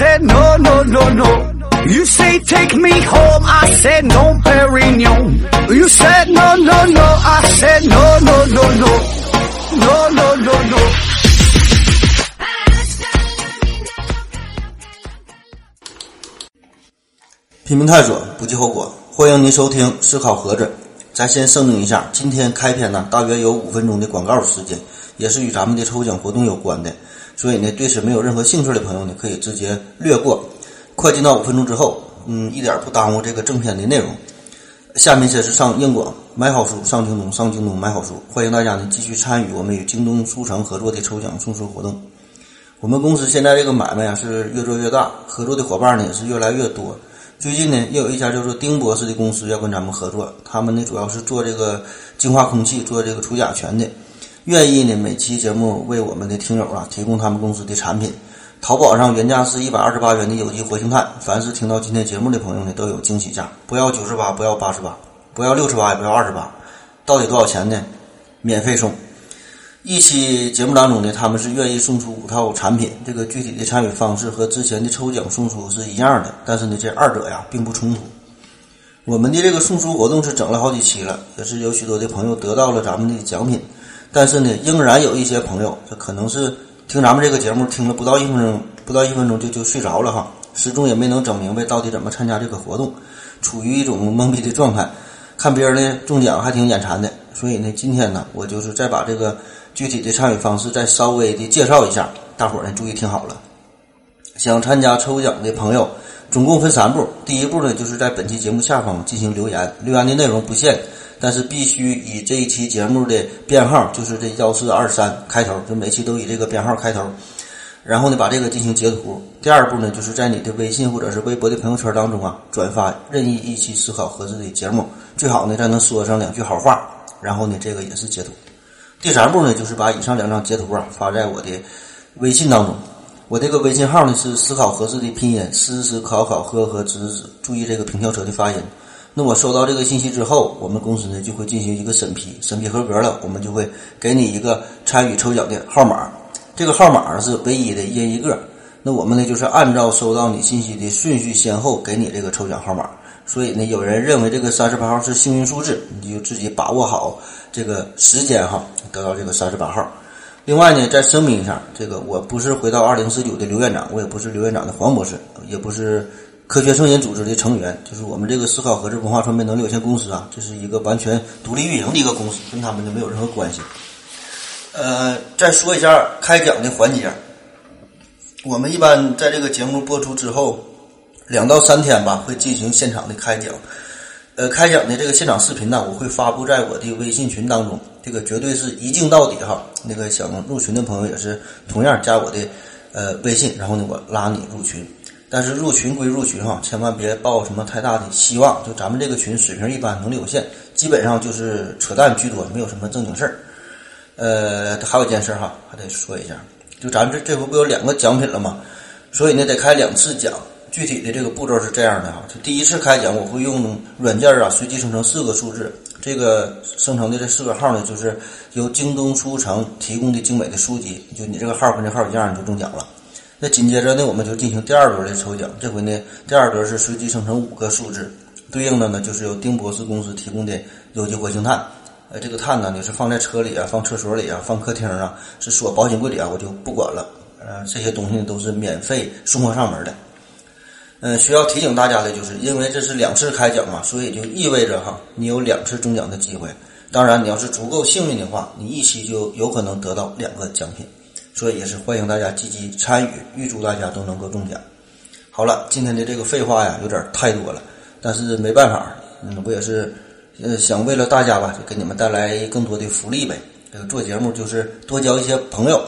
said no, no, no, no. You say take me home, I said no, Perignon. You said no, no, no, I said no, no, no, no. No, no, no, no. 拼命探索，不计后果。欢迎您收听《思考盒子》。咱先声明一下，今天开篇呢，大约有五分钟的广告时间，也是与咱们的抽奖活动有关的。所以呢，对此没有任何兴趣的朋友呢，可以直接略过。快进到五分钟之后，嗯，一点不耽误这个正片的内容。下面先是上硬广，买好书上京东，上京东买好书。欢迎大家呢继续参与我们与京东书城合作的抽奖送书活动。我们公司现在这个买卖啊是越做越大，合作的伙伴呢也是越来越多。最近呢，又有一家叫做丁博士的公司要跟咱们合作，他们呢主要是做这个净化空气、做这个除甲醛的，愿意呢每期节目为我们的听友啊提供他们公司的产品。淘宝上原价是一百二十八元的有机活性炭，凡是听到今天节目的朋友呢都有惊喜价，不要九十八，不要八十八，不要六十八，也不要二十八，到底多少钱呢？免费送。一期节目当中呢，他们是愿意送出五套产品，这个具体的参与方式和之前的抽奖送出是一样的，但是呢，这二者呀并不冲突。我们的这个送书活动是整了好几期了，也是有许多的朋友得到了咱们的奖品，但是呢，仍然有一些朋友，这可能是听咱们这个节目听了不到一分钟，不到一分钟就就睡着了哈，始终也没能整明白到底怎么参加这个活动，处于一种懵逼的状态，看别人呢中奖还挺眼馋的，所以呢，今天呢，我就是再把这个。具体的参与方式再稍微的介绍一下，大伙儿呢注意听好了。想参加抽奖的朋友，总共分三步。第一步呢，就是在本期节目下方进行留言，留言的内容不限，但是必须以这一期节目的编号，就是这幺四二三开头，就每期都以这个编号开头。然后呢，把这个进行截图。第二步呢，就是在你的微信或者是微博的朋友圈当中啊，转发任意一期思考盒子的节目，最好呢再能说上两句好话。然后呢，这个也是截图。第三步呢，就是把以上两张截图啊发在我的微信当中。我这个微信号呢是思考合适的拼音，思思考考呵呵知知，注意这个平翘舌的发音。那我收到这个信息之后，我们公司呢就会进行一个审批，审批合格了，我们就会给你一个参与抽奖的号码。这个号码是唯一的，一人一个。那我们呢就是按照收到你信息的顺序先后给你这个抽奖号码。所以呢，有人认为这个三十八号是幸运数字，你就自己把握好这个时间哈，得到这个三十八号。另外呢，再声明一下，这个我不是回到二零四九的刘院长，我也不是刘院长的黄博士，也不是科学声音组织的成员，就是我们这个思考盒子文化传媒能力有限公司啊，这是一个完全独立运营的一个公司，跟他们就没有任何关系。呃，再说一下开奖的环节，我们一般在这个节目播出之后。两到三天吧，会进行现场的开奖。呃，开奖的这个现场视频呢，我会发布在我的微信群当中。这个绝对是一镜到底哈。那个想入群的朋友也是同样加我的呃微信，然后呢我拉你入群。但是入群归入群哈，千万别抱什么太大的希望。就咱们这个群水平一般，能力有限，基本上就是扯淡居多，没有什么正经事儿。呃，还有一件事哈，还得说一下，就咱这这回不有两个奖品了吗？所以呢，得开两次奖。具体的这个步骤是这样的哈，就第一次开奖，我会用软件啊随机生成四个数字，这个生成的这四个号呢，就是由京东书城提供的精美的书籍，就你这个号跟这号一样，你就中奖了。那紧接着呢，我们就进行第二轮的抽奖，这回呢，第二轮是随机生成五个数字，对应的呢就是由丁博士公司提供的有机活性炭。呃，这个碳呢，你是放在车里啊，放厕所里啊，放客厅啊，是锁保险柜里啊，我就不管了。呃，这些东西都是免费送货上门的。嗯，需要提醒大家的就是，因为这是两次开奖嘛，所以就意味着哈，你有两次中奖的机会。当然，你要是足够幸运的话，你一期就有可能得到两个奖品。所以也是欢迎大家积极参与，预祝大家都能够中奖。好了，今天的这个废话呀，有点太多了，但是没办法，嗯，我也是呃想为了大家吧，就给你们带来更多的福利呗。这个做节目就是多交一些朋友。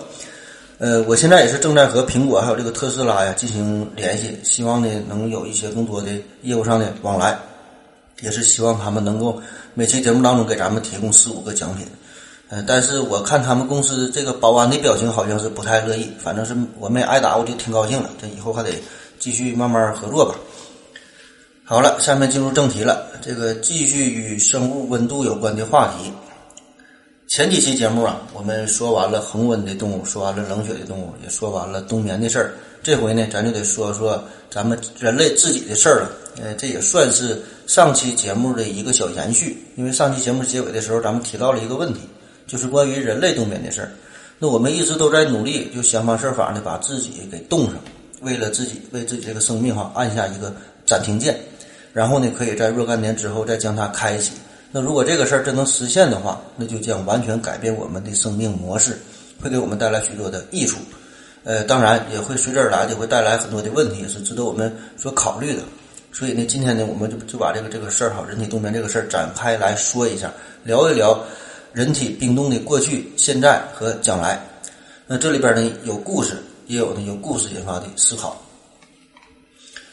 呃，我现在也是正在和苹果还有这个特斯拉呀进行联系，希望呢能有一些更多的业务上的往来，也是希望他们能够每期节目当中给咱们提供四五个奖品。呃，但是我看他们公司这个保安的表情好像是不太乐意，反正是我没挨打，我就挺高兴了。这以后还得继续慢慢合作吧。好了，下面进入正题了，这个继续与生物温度有关的话题。前几期节目啊，我们说完了恒温的动物，说完了冷血的动物，也说完了冬眠的事儿。这回呢，咱就得说说咱们人类自己的事儿了。呃，这也算是上期节目的一个小延续，因为上期节目结尾的时候，咱们提到了一个问题，就是关于人类冬眠的事儿。那我们一直都在努力，就想方设法的把自己给冻上，为了自己为自己这个生命哈按下一个暂停键，然后呢，可以在若干年之后再将它开启。那如果这个事儿真能实现的话，那就将完全改变我们的生命模式，会给我们带来许多的益处。呃，当然也会随之而来的会带来很多的问题，是值得我们所考虑的。所以呢，今天呢，我们就就把这个这个事儿哈，人体冬眠这个事儿展开来说一下，聊一聊人体冰冻的过去、现在和将来。那这里边呢有故事，也有呢由故事引发的思考。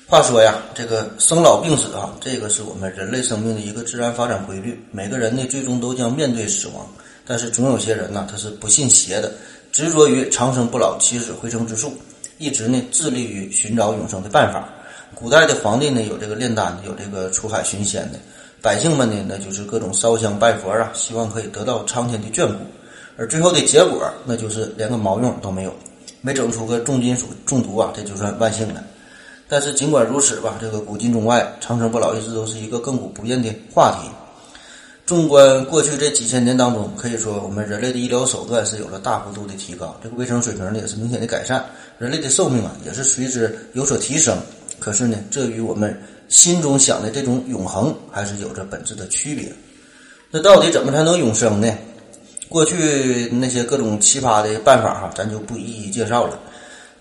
话说呀，这个生老病死啊，这个是我们人类生命的一个自然发展规律。每个人呢，最终都将面对死亡。但是总有些人呢，他是不信邪的，执着于长生不老、起死回生之术，一直呢致力于寻找永生的办法。古代的皇帝呢，有这个炼丹的，有这个出海寻仙的；百姓们呢，那就是各种烧香拜佛啊，希望可以得到苍天的眷顾。而最后的结果，那就是连个毛用都没有，没整出个重金属中毒啊，这就算万幸了。但是尽管如此吧，这个古今中外，长生不老一直都是一个亘古不变的话题。纵观过去这几千年当中，可以说我们人类的医疗手段是有了大幅度的提高，这个卫生水平呢也是明显的改善，人类的寿命啊也是随之有所提升。可是呢，这与我们心中想的这种永恒还是有着本质的区别。那到底怎么才能永生呢？过去那些各种奇葩的办法哈，咱就不一一介绍了。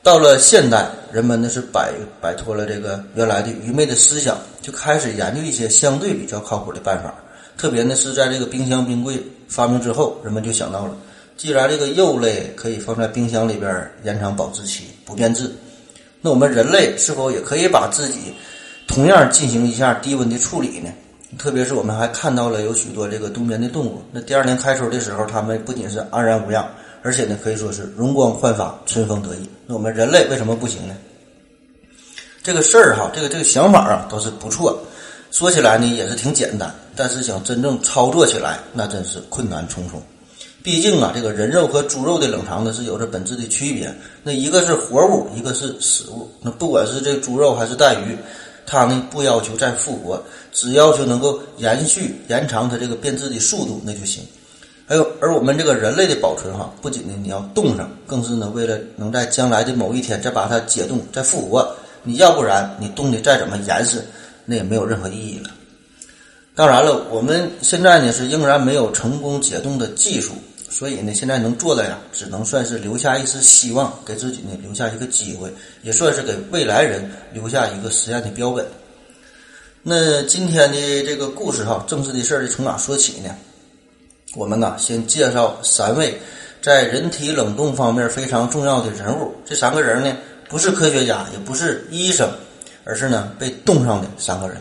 到了现代，人们呢是摆摆脱了这个原来的愚昧的思想，就开始研究一些相对比较靠谱的办法。特别呢是在这个冰箱冰柜发明之后，人们就想到了，既然这个肉类可以放在冰箱里边延长保质期不变质，那我们人类是否也可以把自己同样进行一下低温的处理呢？特别是我们还看到了有许多这个冬眠的动物，那第二年开春的时候，它们不仅是安然无恙。而且呢，可以说是容光焕发、春风得意。那我们人类为什么不行呢？这个事儿哈，这个这个想法啊，都是不错。说起来呢，也是挺简单，但是想真正操作起来，那真是困难重重。毕竟啊，这个人肉和猪肉的冷藏呢，是有着本质的区别。那一个是活物，一个是死物。那不管是这猪肉还是带鱼，它呢不要求再复活，只要求能够延续、延长它这个变质的速度，那就行。还有，而我们这个人类的保存哈，不仅呢你要冻上，更是呢为了能在将来的某一天再把它解冻、再复活。你要不然你冻的再怎么严实，那也没有任何意义了。当然了，我们现在呢是仍然没有成功解冻的技术，所以呢现在能做的呀，只能算是留下一丝希望，给自己呢留下一个机会，也算是给未来人留下一个实验的标本。那今天的这个故事哈，正式的事儿从哪说起呢？我们呢，先介绍三位在人体冷冻方面非常重要的人物。这三个人呢，不是科学家，也不是医生，而是呢被冻上的三个人。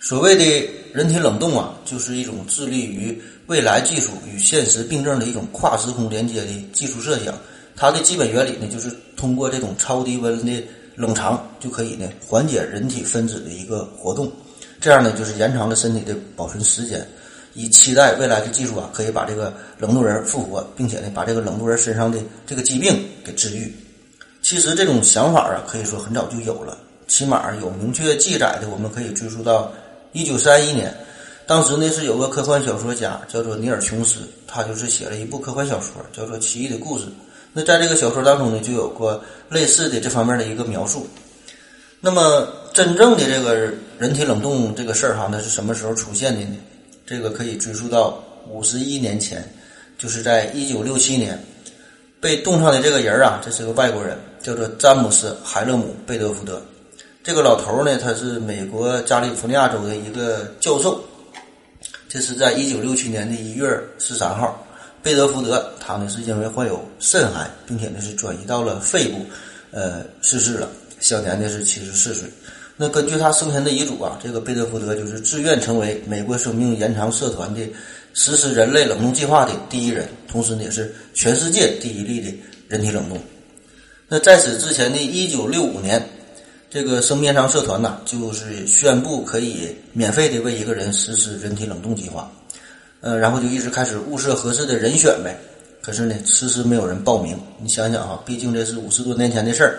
所谓的人体冷冻啊，就是一种致力于未来技术与现实病症的一种跨时空连接的技术设想。它的基本原理呢，就是通过这种超低温的冷藏，就可以呢缓解人体分子的一个活动，这样呢就是延长了身体的保存时间。以期待未来的技术啊，可以把这个冷冻人复活，并且呢，把这个冷冻人身上的这个疾病给治愈。其实这种想法啊，可以说很早就有了，起码有明确记载的，我们可以追溯到一九三一年。当时呢，是有个科幻小说家叫做尼尔·琼斯，他就是写了一部科幻小说，叫做《奇异的故事》。那在这个小说当中呢，就有过类似的这方面的一个描述。那么，真正的这个人体冷冻这个事儿哈，那是什么时候出现的呢？这个可以追溯到五十一年前，就是在一九六七年，被冻上的这个人啊，这是个外国人，叫做詹姆斯·海勒姆·贝德福德。这个老头呢，他是美国加利福尼亚州的一个教授。这是在一九六七年的一月十三号，贝德福德他呢是因为患有肾癌，并且呢是转移到了肺部，呃，逝世了，享年的是七十四岁。那根据他生前的遗嘱啊，这个贝德福德就是自愿成为美国生命延长社团的实施人类冷冻计划的第一人，同时呢也是全世界第一例的人体冷冻。那在此之前的一九六五年，这个生面商社团呢就是宣布可以免费的为一个人实施人体冷冻计划，呃，然后就一直开始物色合适的人选呗。可是呢，迟迟没有人报名。你想想哈，毕竟这是五十多年前的事儿，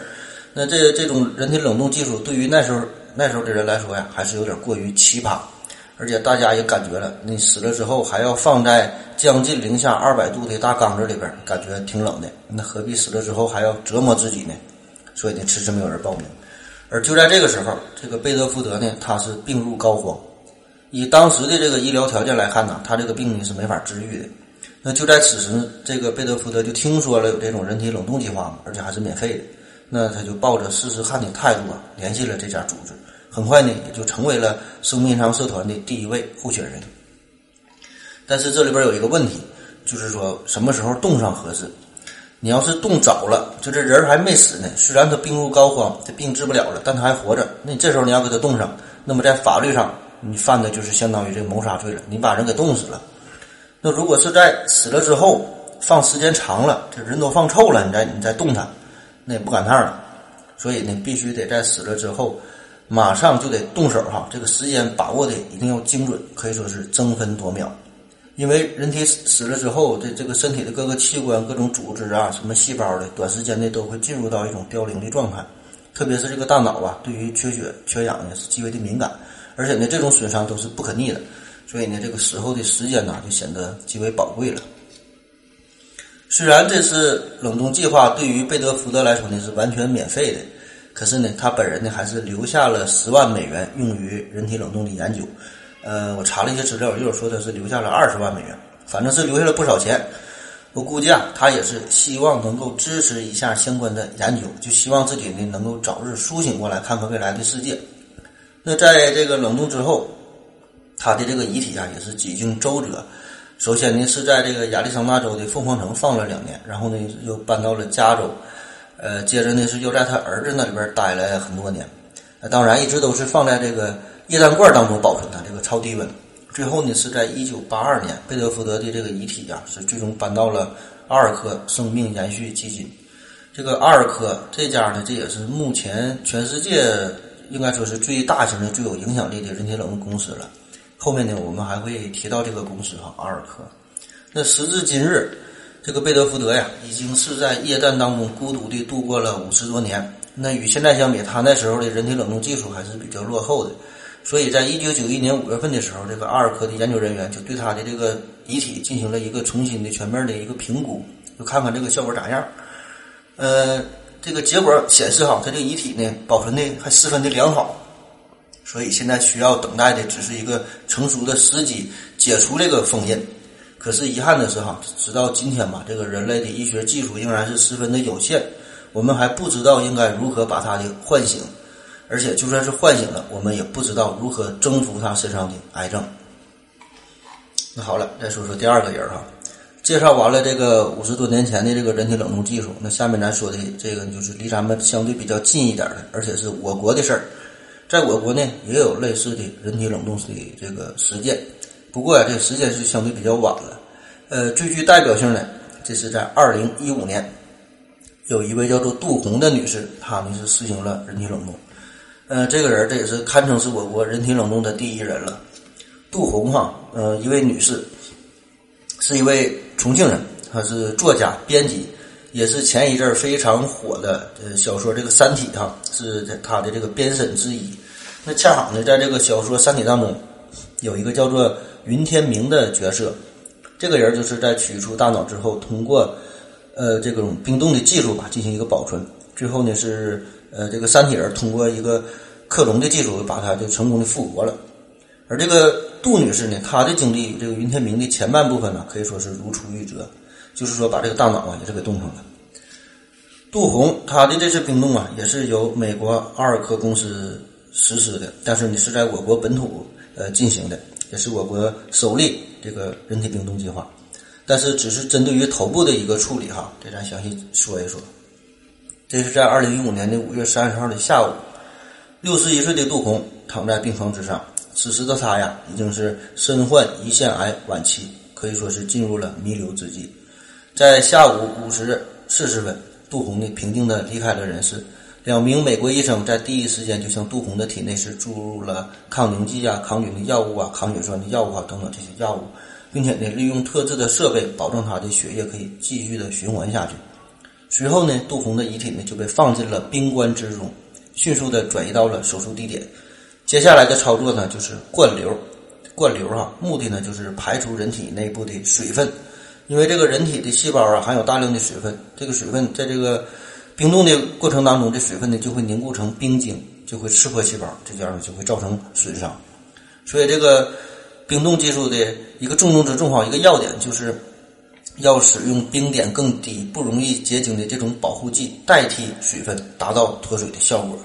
那这这种人体冷冻技术对于那时候那时候的人来说呀，还是有点过于奇葩。而且大家也感觉了，你死了之后还要放在将近零下二百度的大缸子里边，感觉挺冷的。那何必死了之后还要折磨自己呢？所以呢，迟迟没有人报名。而就在这个时候，这个贝德福德呢，他是病入膏肓。以当时的这个医疗条件来看呢，他这个病呢是没法治愈的。那就在此时，这个贝德福德就听说了有这种人体冷冻计划，而且还是免费的。那他就抱着试试看的态度啊，联系了这家组织。很快呢，也就成为了生命长社团的第一位候选人。但是这里边有一个问题，就是说什么时候冻上合适？你要是冻早了，就这人还没死呢，虽然他病入膏肓，这病治不了了，但他还活着。那你这时候你要给他冻上，那么在法律上你犯的就是相当于这谋杀罪了，你把人给冻死了。那如果是在死了之后放时间长了，这人都放臭了，你再你再冻他，那也不赶趟了。所以呢，必须得在死了之后。马上就得动手哈，这个时间把握的一定要精准，可以说是争分夺秒。因为人体死了之后，这这个身体的各个器官、各种组织啊，什么细胞的，短时间内都会进入到一种凋零的状态。特别是这个大脑啊，对于缺血、缺氧呢是极为的敏感，而且呢这种损伤都是不可逆的，所以呢这个死后的时间呢就显得极为宝贵了。虽然这次冷冻计划对于贝德福德来说呢是完全免费的。可是呢，他本人呢还是留下了十万美元用于人体冷冻的研究。呃，我查了一些资料，又说他是留下了二十万美元，反正是留下了不少钱。我估计啊，他也是希望能够支持一下相关的研究，就希望自己呢能够早日苏醒过来，看看未来的世界。那在这个冷冻之后，他的这个遗体啊也是几经周折。首先呢是在这个亚利桑那州的凤凰城放了两年，然后呢又搬到了加州。呃，接着呢是又在他儿子那里边待了很多年，当然一直都是放在这个液氮罐当中保存的，这个超低温。最后呢是在一九八二年，贝德福德的这个遗体呀是最终搬到了阿尔科生命延续基金。这个阿尔科这家呢，这也是目前全世界应该说是最大型的、最有影响力的人体冷冻公司了。后面呢我们还会提到这个公司哈，阿尔科。那时至今日。这个贝德福德呀，已经是在液氮当中孤独地度过了五十多年。那与现在相比，他那时候的人体冷冻技术还是比较落后的。所以在一九九一年五月份的时候，这个阿尔科的研究人员就对他的这个遗体进行了一个重新的全面的一个评估，就看看这个效果咋样。呃，这个结果显示哈，他这个遗体呢保存的还十分的良好。所以现在需要等待的只是一个成熟的时机，解除这个封印。可是遗憾的是，哈，直到今天吧，这个人类的医学技术仍然是十分的有限，我们还不知道应该如何把它的唤醒，而且就算是唤醒了，我们也不知道如何征服他身上的癌症。那好了，再说说第二个人哈，介绍完了这个五十多年前的这个人体冷冻技术，那下面咱说的这个就是离咱们相对比较近一点的，而且是我国的事儿，在我国呢也有类似的人体冷冻的这个实践。不过呀，这个时间是相对比较晚了。呃，最具代表性的，这是在二零一五年，有一位叫做杜红的女士，她呢是实行了人体冷冻。呃，这个人这也是堪称是我国人体冷冻的第一人了。杜红哈，呃，一位女士，是一位重庆人，她是作家、编辑，也是前一阵非常火的呃小说《这个三体》哈，是她的这个编审之一。那恰好呢，在这个小说《三体》当中，有一个叫做。云天明的角色，这个人就是在取出大脑之后，通过呃这种冰冻的技术吧，进行一个保存。最后呢是呃这个三体人通过一个克隆的技术，把他就成功的复活了。而这个杜女士呢，她的经历，这个云天明的前半部分呢，可以说是如出一辙，就是说把这个大脑啊也是给冻上了。杜红她的这次冰冻啊，也是由美国阿尔科公司实施的，但是呢是在我国本土呃进行的。也是我国首例这个人体冰冻计划，但是只是针对于头部的一个处理哈，给咱详细说一说。这是在二零一五年的五月三十号的下午，六十一岁的杜红躺在病床之上，此时的他呀已经是身患胰腺癌晚期，可以说是进入了弥留之际。在下午五时四十分，杜红呢平静的离开了人世。两名美国医生在第一时间就向杜红的体内是注入了抗凝剂啊、抗菌的药物啊、抗血栓的药物啊等等这些药物，并且呢，利用特制的设备保证他的血液可以继续的循环下去。随后呢，杜红的遗体呢就被放进了冰棺之中，迅速的转移到了手术地点。接下来的操作呢就是灌流，灌流哈，目的呢就是排除人体内部的水分，因为这个人体的细胞啊含有大量的水分，这个水分在这个冰冻的过程当中，这水分呢就会凝固成冰晶，就会刺破细胞，这样就会造成损伤。所以这个冰冻技术的一个重中之重哈，一个要点就是要使用冰点更低、不容易结晶的这种保护剂代替水分，达到脱水的效果。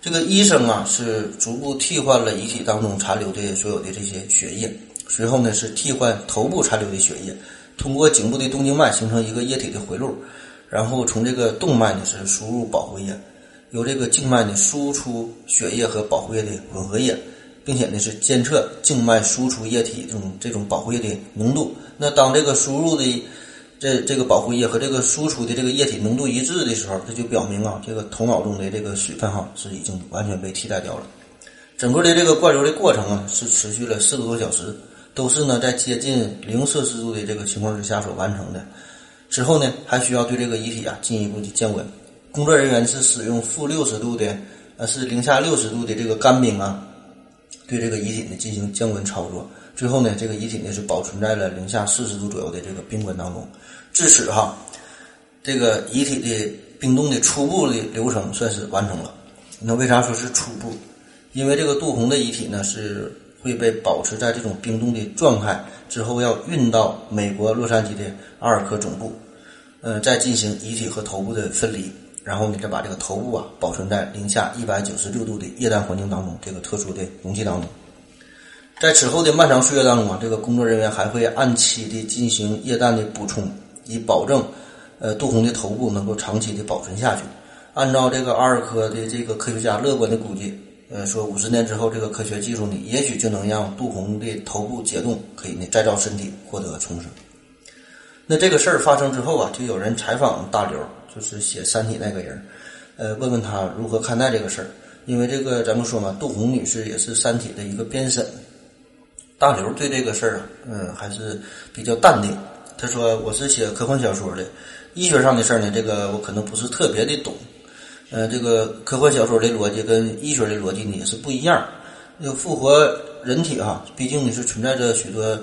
这个医生啊是逐步替换了遗体当中残留的所有的这些血液，随后呢是替换头部残留的血液，通过颈部的动静脉形成一个液体的回路，然后从这个动脉呢是输入保护液，由这个静脉呢输出血液和保护液的混合液。并且呢是监测静脉输出液体这种这种保护液的浓度。那当这个输入的这这个保护液和这个输出的这个液体浓度一致的时候，这就表明啊，这个头脑中的这个水分哈是已经完全被替代掉了。整个的这个灌流的过程啊是持续了四个多小时，都是呢在接近零摄氏度的这个情况之下所完成的。之后呢还需要对这个遗体啊进一步的降温。工作人员是使用负六十度的呃是零下六十度的这个干冰啊。对这个遗体呢进行降温操作，最后呢，这个遗体呢是保存在了零下四十度左右的这个冰棺当中。至此哈，这个遗体的冰冻的初步的流程算是完成了。那为啥说是初步？因为这个杜红的遗体呢是会被保持在这种冰冻的状态，之后要运到美国洛杉矶的阿尔科总部，呃，再进行遗体和头部的分离。然后呢，再把这个头部啊保存在零下一百九十六度的液氮环境当中，这个特殊的容器当中。在此后的漫长岁月当中啊，这个工作人员还会按期的进行液氮的补充，以保证呃杜红的头部能够长期的保存下去。按照这个阿尔科的这个科学家乐观的估计，呃，说五十年之后，这个科学技术呢，也许就能让杜红的头部解冻，可以呢再造身体，获得重生。那这个事儿发生之后啊，就有人采访大刘。就是写《三体》那个人，呃，问问他如何看待这个事儿。因为这个咱们说嘛，杜红女士也是《三体》的一个编审。大刘对这个事儿啊，嗯，还是比较淡定。他说：“我是写科幻小说的，医学上的事儿呢，这个我可能不是特别的懂。呃，这个科幻小说的逻辑跟医学的逻辑呢也是不一样。那复活人体哈，毕竟呢是存在着许多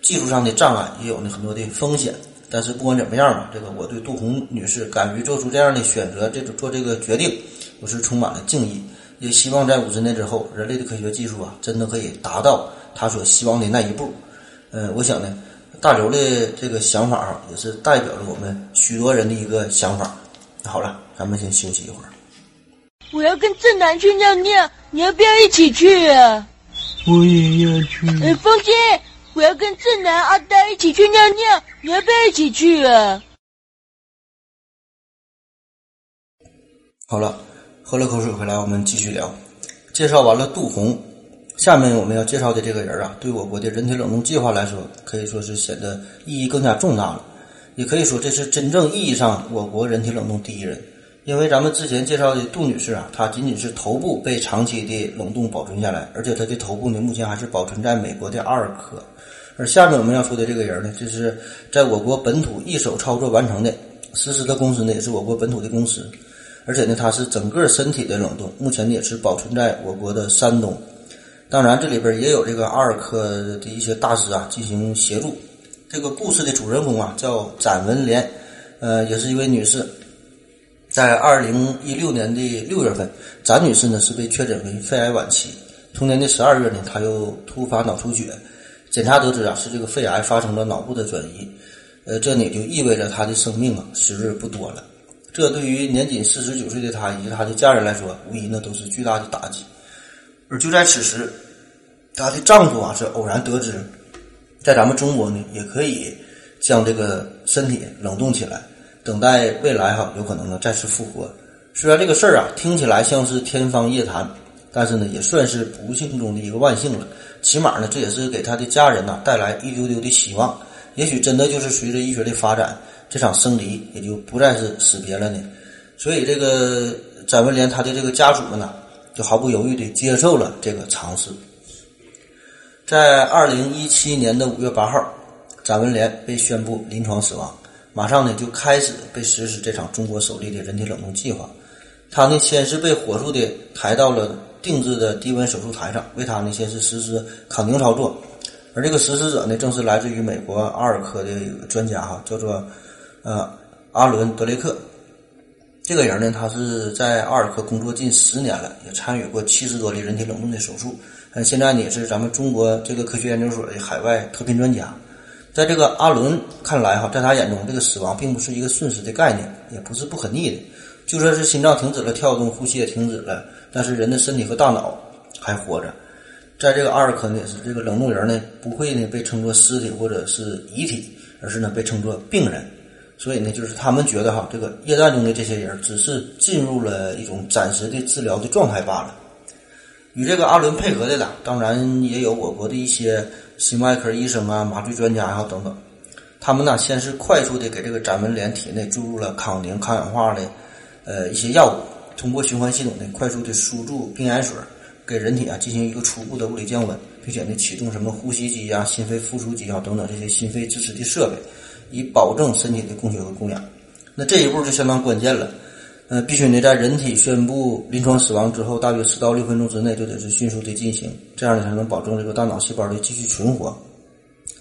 技术上的障碍，也有呢很多的风险。”但是不管怎么样吧，这个我对杜红女士敢于做出这样的选择，这种做这个决定，我是充满了敬意。也希望在五十年之后，人类的科学技术啊，真的可以达到他所希望的那一步。嗯，我想呢，大刘的这个想法啊，也是代表着我们许多人的一个想法。好了，咱们先休息一会儿。我要跟正南去尿尿，你要不要一起去啊？我也要去。哎，风姐。我要跟正南、阿呆一起去尿尿，你要不要一起去啊？好了，喝了口水回来，我们继续聊。介绍完了杜红，下面我们要介绍的这个人啊，对我国的人体冷冻计划来说，可以说是显得意义更加重大了。也可以说，这是真正意义上我国人体冷冻第一人。因为咱们之前介绍的杜女士啊，她仅仅是头部被长期的冷冻保存下来，而且她的头部呢，目前还是保存在美国的阿尔科。而下面我们要说的这个人呢，就是在我国本土一手操作完成的，实施的公司呢也是我国本土的公司，而且呢，它是整个身体的冷冻，目前呢也是保存在我国的山东。当然，这里边也有这个阿尔科的一些大师啊进行协助。这个故事的主人公啊叫展文莲，呃，也是一位女士。在二零一六年的六月份，展女士呢是被确诊为肺癌晚期。同年的十二月呢，她又突发脑出血，检查得知啊是这个肺癌发生了脑部的转移。呃，这呢就意味着她的生命啊时日不多了。这对于年仅四十九岁的她以及她的家人来说，无疑呢都是巨大的打击。而就在此时，她的丈夫啊是偶然得知，在咱们中国呢也可以将这个身体冷冻起来。等待未来哈，有可能呢再次复活。虽然这个事儿啊听起来像是天方夜谭，但是呢也算是不幸中的一个万幸了。起码呢这也是给他的家人呐带来一丢丢的希望。也许真的就是随着医学的发展，这场生离也就不再是死别了呢。所以这个展文莲他的这个家属们呢，就毫不犹豫地接受了这个尝试。在二零一七年的五月八号，展文莲被宣布临床死亡，马上呢就开始被实施这场中国首例的人体冷冻计划。他呢先是被火速的抬到了定制的低温手术台上，为他呢先是实施康宁操作。而这个实施者呢，正是来自于美国阿尔科的一个专家哈，叫做呃阿伦德雷克。这个人呢，他是在阿尔科工作近十年了，也参与过七十多例人体冷冻的手术。嗯，现在呢也是咱们中国这个科学研究所的海外特聘专家。在这个阿伦看来哈，在他眼中，这个死亡并不是一个瞬时的概念，也不是不可逆的。就算是心脏停止了跳动，呼吸也停止了，但是人的身体和大脑还活着。在这个阿尔科呢，是这个冷冻人呢，不会呢被称作尸体或者是遗体，而是呢被称作病人。所以呢，就是他们觉得哈，这个液氮中的这些人只是进入了一种暂时的治疗的状态罢了。与这个阿伦配合的呢，当然也有我国的一些心外科医生啊、麻醉专家啊等等。他们呢，先是快速的给这个展文莲体内注入了抗凝抗氧化的呃一些药物，通过循环系统呢，快速的输注冰盐水，给人体啊进行一个初步的物理降温，并且呢启动什么呼吸机啊、心肺复苏机啊等等这些心肺支持的设备。以保证身体的供血和供氧，那这一步就相当关键了。呃，必须呢在人体宣布临床死亡之后，大约四到六分钟之内就得是迅速的进行，这样才能保证这个大脑细胞的继续存活。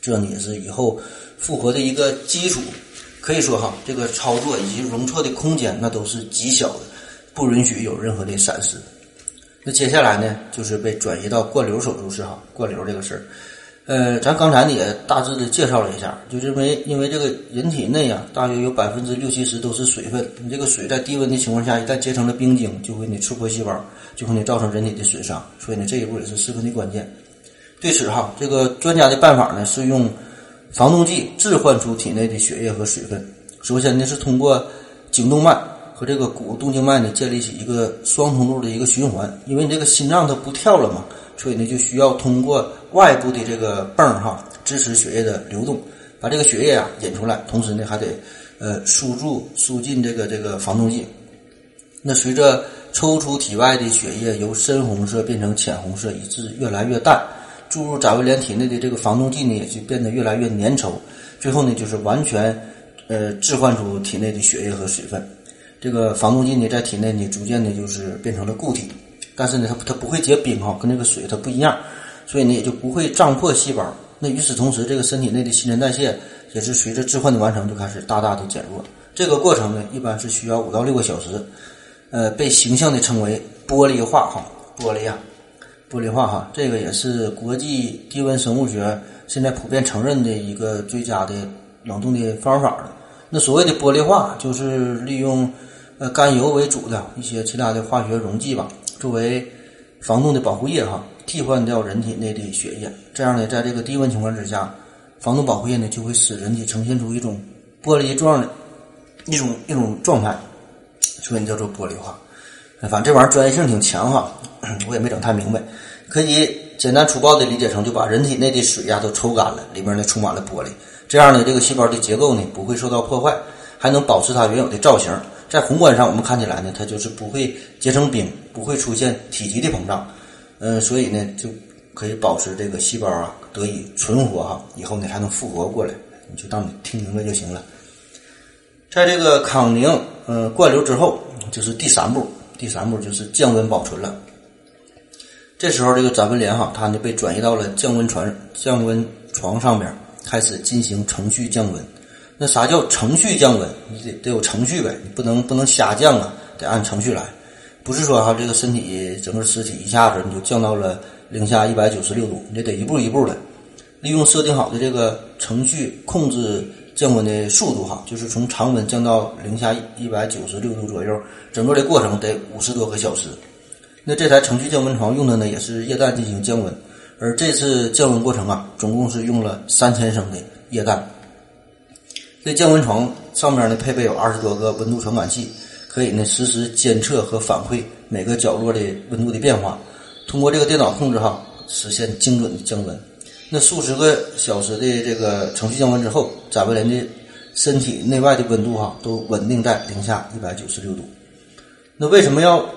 这呢也是以后复活的一个基础。可以说哈，这个操作以及容错的空间那都是极小的，不允许有任何的闪失。那接下来呢，就是被转移到灌流手术室哈，灌流这个事儿。呃，咱刚才呢也大致的介绍了一下，就认为因为这个人体内啊，大约有百分之六七十都是水分，你这个水在低温的情况下，一旦结成了冰晶，就会你刺破细胞，就会你造成人体的损伤，所以呢这一步也是十分的关键。对此哈，这个专家的办法呢是用防冻剂置换出体内的血液和水分。首先呢是通过颈动脉和这个股动静脉呢建立起一个双通路的一个循环，因为你这个心脏它不跳了嘛。所以呢，就需要通过外部的这个泵儿哈，支持血液的流动，把这个血液啊引出来。同时呢，还得呃输注输进这个这个防冻剂。那随着抽出体外的血液由深红色变成浅红色，以致越来越淡，注入展文莲体内的这个防冻剂呢，也就变得越来越粘稠。最后呢，就是完全呃置换出体内的血液和水分。这个防冻剂呢，在体内呢，逐渐的就是变成了固体。但是呢，它它不会结冰哈，跟这个水它不一样，所以呢也就不会胀破细胞。那与此同时，这个身体内的新陈代谢也是随着置换的完成就开始大大的减弱。这个过程呢，一般是需要五到六个小时，呃，被形象的称为玻璃化哈，玻璃呀，玻璃化哈，这个也是国际低温生物学现在普遍承认的一个最佳的冷冻的方法了。那所谓的玻璃化，就是利用呃甘油为主的一些其他的化学溶剂吧。作为防冻的保护液哈，替换掉人体内的血液，这样呢，在这个低温情况之下，防冻保护液呢就会使人体呈现出一种玻璃状的一种一种状态，所以叫做玻璃化。反正这玩意儿专业性挺强哈，我也没整太明白，可以简单粗暴的理解成，就把人体内的水呀都抽干了，里面呢充满了玻璃，这样呢，这个细胞的结构呢不会受到破坏，还能保持它原有的造型。在宏观上，我们看起来呢，它就是不会结成冰，不会出现体积的膨胀，嗯，所以呢，就可以保持这个细胞啊得以存活哈，以后呢还能复活过来，你就当你听明白就行了。在这个康宁嗯灌流之后，就是第三步，第三步就是降温保存了。这时候，这个展文莲哈，它呢被转移到了降温床降温床上面，开始进行程序降温。那啥叫程序降温？你得得有程序呗，你不能不能瞎降啊，得按程序来。不是说哈这个身体整个尸体一下子你就降到了零下一百九十六度，你得一步一步的，利用设定好的这个程序控制降温的速度哈，就是从常温降到零下一百九十六度左右，整个的过程得五十多个小时。那这台程序降温床用的呢也是液氮进行降温，而这次降温过程啊，总共是用了三千升的液氮。这降温床上面呢配备有二十多个温度传感器，可以呢实时监测和反馈每个角落的温度的变化。通过这个电脑控制哈，实现精准的降温。那数十个小时的这个程序降温之后，展文莲的身体内外的温度哈都稳定在零下一百九十六度。那为什么要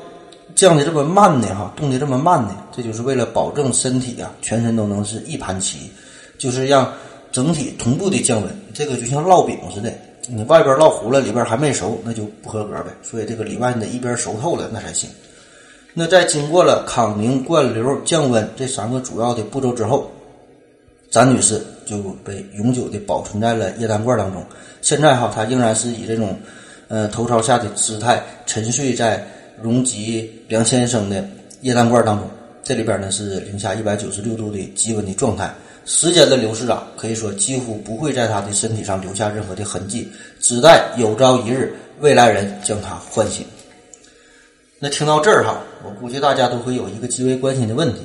降的这么慢呢？哈，冻的这么慢呢？这就是为了保证身体啊，全身都能是一盘棋，就是让整体同步的降温。这个就像烙饼似的，你外边烙糊了，里边还没熟，那就不合格呗。所以这个里外得一边熟透了，那才行。那在经过了康宁、灌流、降温这三个主要的步骤之后，詹女士就被永久的保存在了液氮罐当中。现在哈，她仍然是以这种呃头朝下的姿态沉睡在容积两千升的液氮罐当中。这里边呢是零下一百九十六度的极温的状态。时间的流逝啊，可以说几乎不会在他的身体上留下任何的痕迹，只待有朝一日未来人将他唤醒。那听到这儿哈，我估计大家都会有一个极为关心的问题，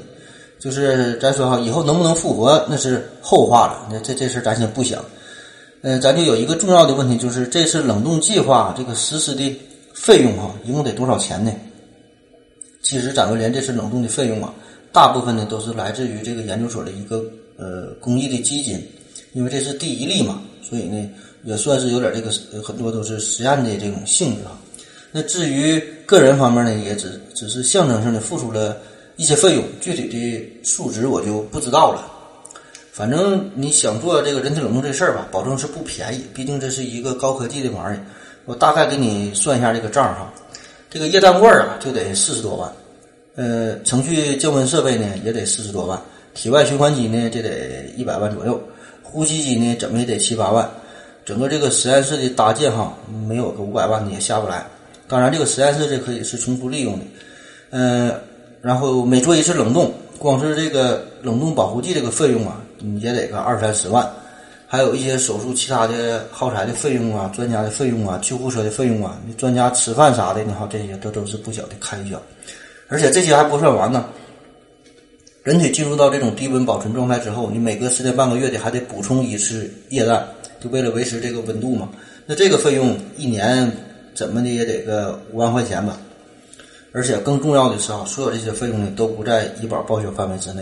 就是咱说哈，以后能不能复活那是后话了。那这这事咱先不想，呃，咱就有一个重要的问题，就是这次冷冻计划这个实施的费用哈，一共得多少钱呢？其实咱们连这次冷冻的费用啊，大部分呢都是来自于这个研究所的一个呃公益的基金，因为这是第一例嘛，所以呢也算是有点这个很多都是实验的这种性质啊。那至于个人方面呢，也只只是象征性的付出了一些费用，具体的数值我就不知道了。反正你想做这个人体冷冻这事儿吧，保证是不便宜，毕竟这是一个高科技的玩意儿。我大概给你算一下这个账哈，这个液氮罐啊就得四十多万，呃，程序降温设备呢也得四十多万，体外循环机呢这得一百万左右，呼吸机呢怎么也得七八万，整个这个实验室的搭建哈，没有个五百万你也下不来。当然，这个实验室这可以是重复利用的，嗯，然后每做一次冷冻，光是这个冷冻保护剂这个费用啊，你也得个二三十万，还有一些手术其他的耗材的费用啊、专家的费用啊、救护车的费用啊、你专家吃饭啥的，你好，这些都都是不小的开销。而且这些还不算完呢，人体进入到这种低温保存状态之后，你每隔十天半个月的还得补充一次液氮，就为了维持这个温度嘛。那这个费用一年。怎么的也得个五万块钱吧，而且更重要的是啊，所有这些费用呢都不在医保报销范围之内。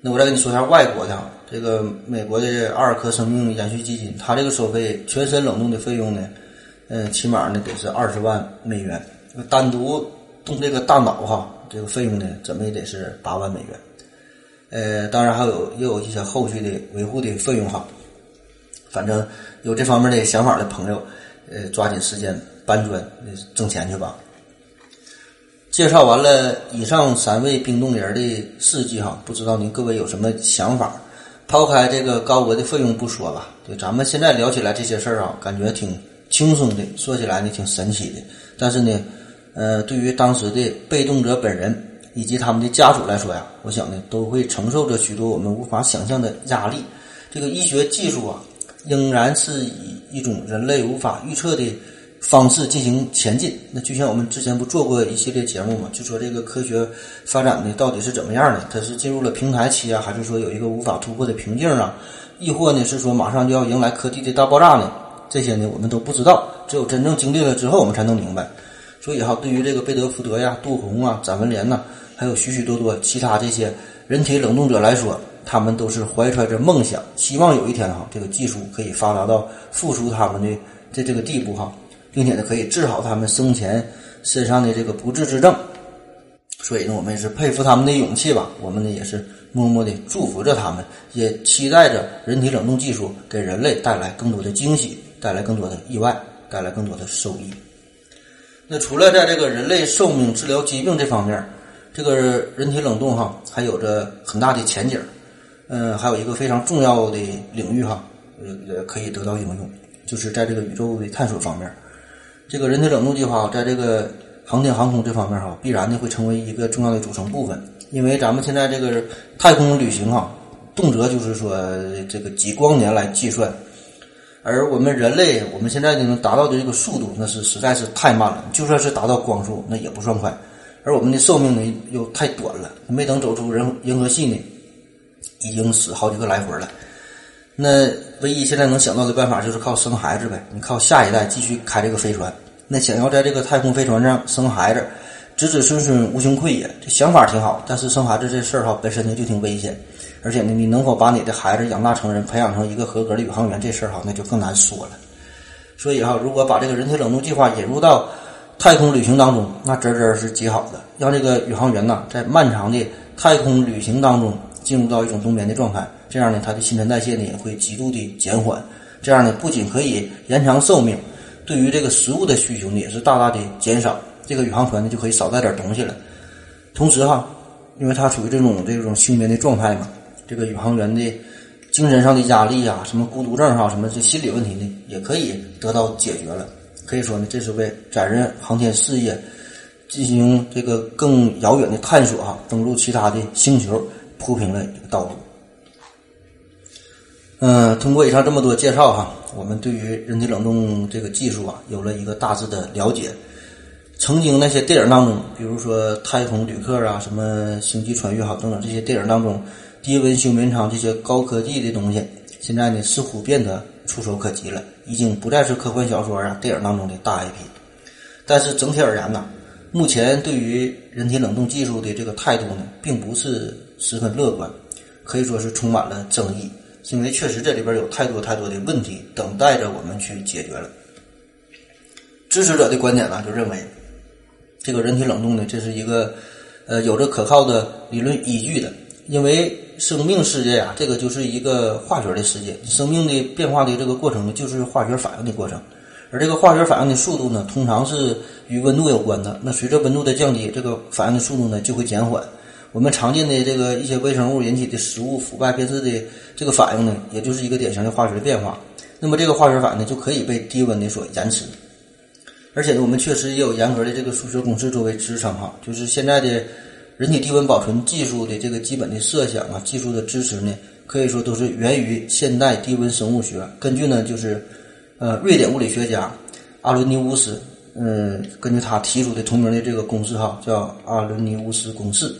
那我再跟你说一下外国的，这个美国的阿尔科生命延续基金，它这个收费全身冷冻的费用呢，嗯，起码呢得是二十万美元。单独动这个大脑哈，这个费用呢怎么也得是八万美元。呃，当然还有又有一些后续的维护的费用哈。反正有这方面的想法的朋友。呃，抓紧时间搬砖，挣钱去吧。介绍完了以上三位冰冻人的事迹哈，不知道您各位有什么想法？抛开这个高额的费用不说吧，就咱们现在聊起来这些事儿啊，感觉挺轻松的，说起来呢挺神奇的。但是呢，呃，对于当时的被动者本人以及他们的家属来说呀，我想呢，都会承受着许多我们无法想象的压力。这个医学技术啊。仍然是以一种人类无法预测的方式进行前进。那就像我们之前不做过一系列节目嘛，就说这个科学发展的到底是怎么样的？它是进入了平台期啊，还是说有一个无法突破的瓶颈啊？亦或呢是说马上就要迎来科技的大爆炸呢？这些呢我们都不知道，只有真正经历了之后我们才能明白。所以哈，对于这个贝德福德呀、杜洪啊、展文莲呐，还有许许多多其他这些人体冷冻者来说。他们都是怀揣着梦想，希望有一天哈，这个技术可以发达到付出他们的这这个地步哈，并且呢，可以治好他们生前身上的这个不治之症。所以呢，我们也是佩服他们的勇气吧。我们呢，也是默默的祝福着他们，也期待着人体冷冻技术给人类带来更多的惊喜，带来更多的意外，带来更多的收益。那除了在这个人类寿命、治疗疾病这方面，这个人体冷冻哈，还有着很大的前景。嗯，还有一个非常重要的领域哈，呃，可以得到应用，就是在这个宇宙的探索方面，这个人体冷冻计划在这个航天航空这方面哈，必然的会成为一个重要的组成部分。因为咱们现在这个太空旅行哈，动辄就是说这个几光年来计算，而我们人类我们现在能达到的这个速度，那是实在是太慢了。就算是达到光速，那也不算快。而我们的寿命呢又太短了，没等走出人银河系呢。已经死好几个来回了，那唯一现在能想到的办法就是靠生孩子呗。你靠下一代继续开这个飞船，那想要在这个太空飞船上生孩子，子子孙孙无穷匮也。这想法挺好，但是生孩子这事儿哈本身呢就挺危险，而且呢你能否把你的孩子养大成人，培养成一个合格的宇航员这事儿哈那就更难说了。所以哈，如果把这个人体冷冻计划引入到太空旅行当中，那真真是极好的，让这个宇航员呐，在漫长的太空旅行当中进入到一种冬眠的状态，这样呢，他的新陈代谢呢也会极度的减缓，这样呢，不仅可以延长寿命，对于这个食物的需求呢也是大大的减少，这个宇航船呢就可以少带点东西了。同时哈，因为它处于这种这种休眠的状态嘛，这个宇航员的精神上的压力呀，什么孤独症啊，什么这心理问题呢，也可以得到解决了。可以说呢，这是为载人航天事业进行这个更遥远的探索啊，登陆其他的星球铺平了一个道路。嗯，通过以上这么多介绍哈，我们对于人体冷冻这个技术啊，有了一个大致的了解。曾经那些电影当中，比如说《太空旅客》啊，什么《星际穿越》哈等等这些电影当中，低温休眠舱这些高科技的东西，现在呢似乎变得触手可及了。已经不再是科幻小说啊、电影当中的大 IP，但是整体而言呢，目前对于人体冷冻技术的这个态度呢，并不是十分乐观，可以说是充满了争议，因为确实这里边有太多太多的问题等待着我们去解决了。支持者的观点呢，就认为这个人体冷冻呢，这是一个呃有着可靠的理论依据的，因为。生命世界呀，这个就是一个化学的世界。生命的变化的这个过程，就是化学反应的过程。而这个化学反应的速度呢，通常是与温度有关的。那随着温度的降低，这个反应的速度呢就会减缓。我们常见的这个一些微生物引起的食物腐败变质的这个反应呢，也就是一个典型的化学变化。那么这个化学反应呢，就可以被低温的所延迟。而且呢，我们确实也有严格的这个数学公式作为支撑哈，就是现在的。人体低温保存技术的这个基本的设想啊，技术的支持呢，可以说都是源于现代低温生物学。根据呢，就是呃，瑞典物理学家阿伦尼乌斯，嗯，根据他提出的同名的这个公式哈，叫阿伦尼乌斯公式。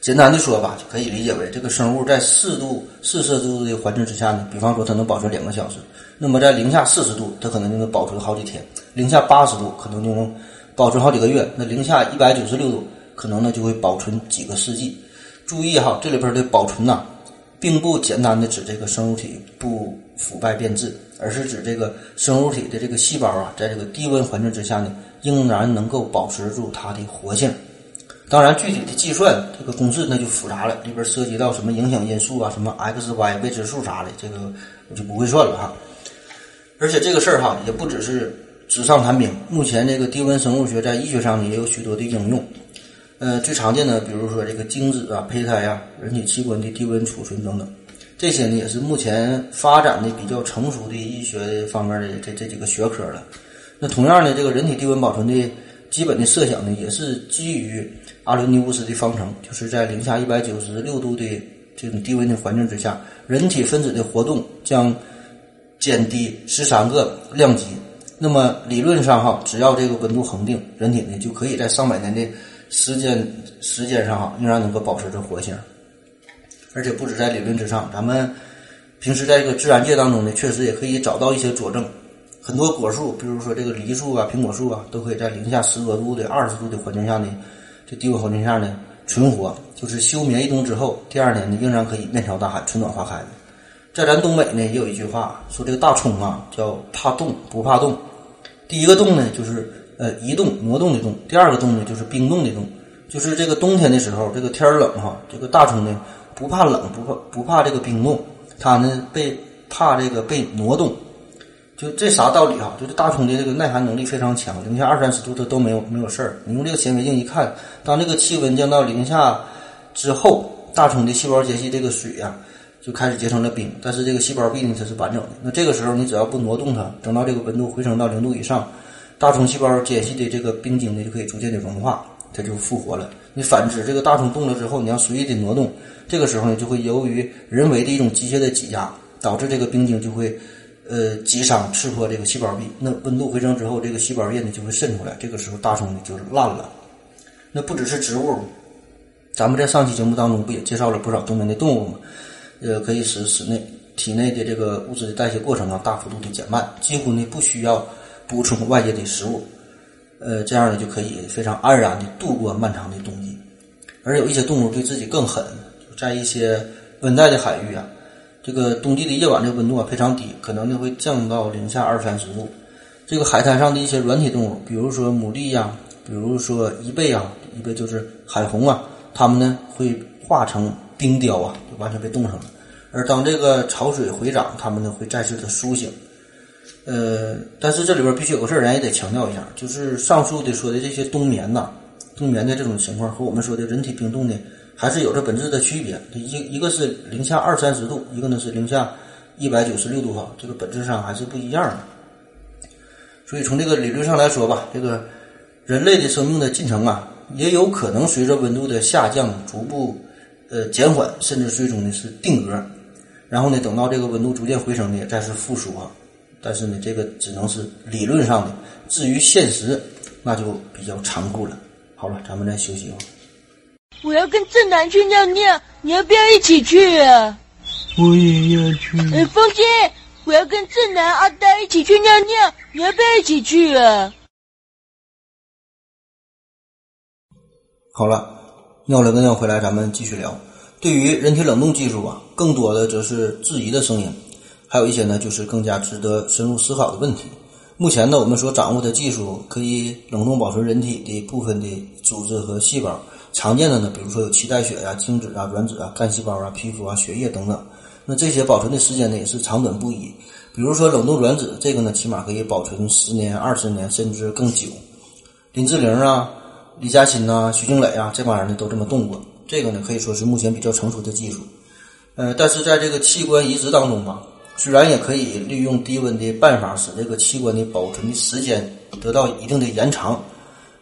简单的说吧，就可以理解为这个生物在四度四摄氏度的环境之下呢，比方说它能保存两个小时，那么在零下四十度，它可能就能保存好几天；零下八十度，可能就能保存好几个月；那零下一百九十六度。可能呢就会保存几个世纪。注意哈，这里边的保存呐，并不简单的指这个生物体不腐败变质，而是指这个生物体的这个细胞啊，在这个低温环境之下呢，仍然能够保持住它的活性。当然，具体的计算这个公式那就复杂了，里边涉及到什么影响因素啊，什么 x、y 未知数啥的，这个我就不会算了哈。而且这个事儿哈，也不只是纸上谈兵。目前这个低温生物学在医学上呢，也有许多的应用。呃，最常见的，比如说这个精子啊、胚胎啊、人体器官的低温储存等等，这些呢也是目前发展的比较成熟的医学方面的这这几个学科了。那同样的，这个人体低温保存的基本的设想呢，也是基于阿伦尼乌斯的方程，就是在零下一百九十六度的这种低温的环境之下，人体分子的活动将减低十三个量级。那么理论上哈，只要这个温度恒定，人体呢就可以在上百年的时间时间上啊，仍然能够保持着活性，而且不止在理论之上，咱们平时在这个自然界当中呢，确实也可以找到一些佐证。很多果树，比如说这个梨树啊、苹果树啊，都可以在零下十多度的、二十度的环境下呢，这低温环境下呢存活，就是休眠一冬之后，第二年呢仍然可以面朝大海、春暖花开的。在咱东北呢，也有一句话说，这个大葱啊叫怕冻不怕冻，第一个冻呢就是。呃，移动、挪动的动。第二个动呢，就是冰冻的冻，就是这个冬天的时候，这个天冷哈，这个大葱呢不怕冷，不怕不怕这个冰冻，它呢被怕这个被挪动，就这啥道理哈？就是大葱的这个耐寒能力非常强，零下二三十度它都没有没有事儿。你用这个显微镜一看，当这个气温降到零下之后，大葱的细胞间隙这个水呀就开始结成了冰，但是这个细胞壁呢它是完整的。那这个时候你只要不挪动它，等到这个温度回升到零度以上。大葱细胞间隙的这个冰晶呢，就可以逐渐的融化，它就复活了。你反之，这个大葱冻了之后，你要随意的挪动，这个时候呢，就会由于人为的一种机械的挤压，导致这个冰晶就会，呃，击伤、刺破这个细胞壁。那温度回升之后，这个细胞液呢就会渗出来，这个时候大葱呢就是烂了。那不只是植物，咱们在上期节目当中不也介绍了不少冬眠的动物吗？呃，可以使室内体内的这个物质的代谢过程啊大幅度的减慢，几乎呢不需要。补充外界的食物，呃，这样呢就可以非常安然的度过漫长的冬季。而有一些动物对自己更狠，在一些温带的海域啊，这个冬季的夜晚的温度啊非常低，可能就会降到零下二三十度。这个海滩上的一些软体动物，比如说牡蛎呀，比如说贻贝啊，贻贝就是海虹啊，它们呢会化成冰雕啊，就完全被冻上了。而当这个潮水回涨，它们呢会再次的苏醒。呃，但是这里边必须有个事儿，咱也得强调一下，就是上述的说的这些冬眠呐，冬眠的这种情况和我们说的人体冰冻呢，还是有着本质的区别。一一个是零下二三十度，一个呢是零下一百九十六度哈，这个本质上还是不一样的。所以从这个理论上来说吧，这个人类的生命的进程啊，也有可能随着温度的下降逐步呃减缓，甚至最终呢是定格。然后呢，等到这个温度逐渐回升呢，再是复苏啊。但是呢，这个只能是理论上的，至于现实，那就比较残酷了。好了，咱们再休息一会儿。我要跟正南去尿尿，你要不要一起去啊？我也要去。哎，风心，我要跟正南、阿呆一起去尿尿，你要不要一起去啊？好了，尿了个尿回来，咱们继续聊。对于人体冷冻技术啊，更多的则是质疑的声音。还有一些呢，就是更加值得深入思考的问题。目前呢，我们所掌握的技术可以冷冻保存人体的部分的组织和细胞。常见的呢，比如说有脐带血呀、精子啊、卵子啊、干细胞啊、皮肤啊、血液等等。那这些保存的时间呢，也是长短不一。比如说冷冻卵子，这个呢，起码可以保存十年、二十年，甚至更久。林志玲啊、李嘉欣呐、徐静蕾啊，这帮人呢都这么冻过。这个呢，可以说是目前比较成熟的技术。呃，但是在这个器官移植当中吧。虽然也可以利用低温的办法使这个器官的保存的时间得到一定的延长，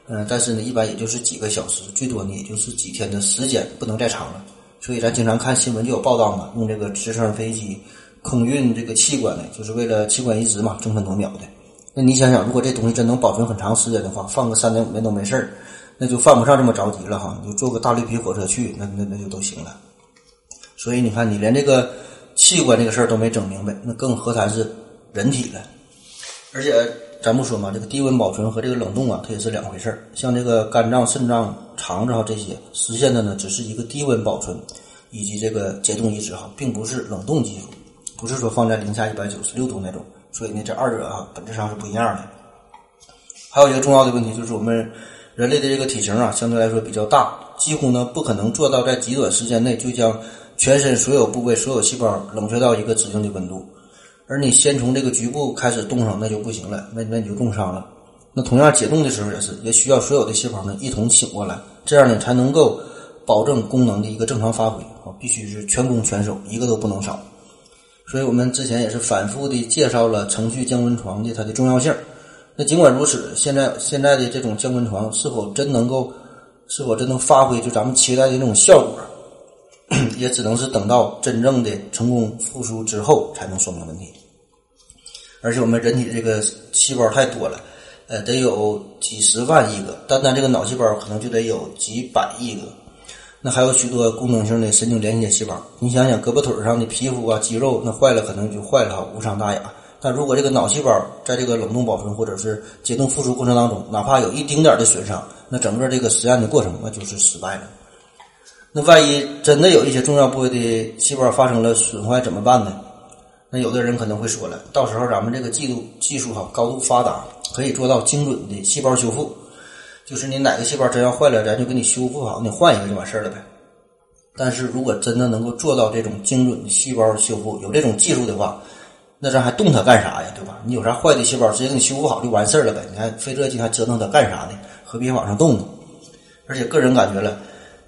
嗯，但是呢，一般也就是几个小时，最多呢也就是几天的时间，不能再长了。所以咱经常看新闻就有报道嘛，用这个直升飞机空运这个器官呢，就是为了器官移植嘛，争分夺秒的。那你想想，如果这东西真能保存很长时间的话，放个三年五年都没事儿，那就犯不上这么着急了哈。你就坐个大绿皮火车去，那那那就都行了。所以你看，你连这个。器官这个事儿都没整明白，那更何谈是人体了？而且咱不说嘛，这个低温保存和这个冷冻啊，它也是两回事儿。像这个肝脏、肾脏、肠子哈这些实现的呢，只是一个低温保存以及这个解冻移植哈，并不是冷冻技术，不是说放在零下一百九十六度那种。所以呢，这二者啊本质上是不一样的。还有一个重要的问题就是，我们人类的这个体型啊，相对来说比较大，几乎呢不可能做到在极短时间内就将。全身所有部位、所有细胞冷却到一个指定的温度，而你先从这个局部开始冻上，那就不行了，那那你就冻伤了。那同样解冻的时候也是，也需要所有的细胞呢一同醒过来，这样呢才能够保证功能的一个正常发挥啊，必须是全攻全守，一个都不能少。所以我们之前也是反复的介绍了程序降温床的它的重要性。那尽管如此，现在现在的这种降温床是否真能够，是否真能发挥就咱们期待的那种效果？也只能是等到真正的成功复苏之后才能说明问题。而且我们人体这个细胞太多了，呃，得有几十万亿个，单单这个脑细胞可能就得有几百亿个。那还有许多功能性的神经连接细胞。你想想，胳膊腿上的皮肤啊、肌肉，那坏了可能就坏了，无伤大雅。但如果这个脑细胞在这个冷冻保存或者是解冻复苏过程当中，哪怕有一丁点的损伤，那整个这个实验的过程那就是失败了。那万一真的有一些重要部位的细胞发生了损坏怎么办呢？那有的人可能会说了，到时候咱们这个技术技术哈高度发达，可以做到精准的细胞修复，就是你哪个细胞真要坏了，咱就给你修复好，你换一个就完事儿了呗。但是如果真的能够做到这种精准的细胞修复，有这种技术的话，那咱还动它干啥呀？对吧？你有啥坏的细胞，直接给你修复好就完事儿了呗。你还费这劲还折腾它干啥呢？何必往上动呢？而且个人感觉了。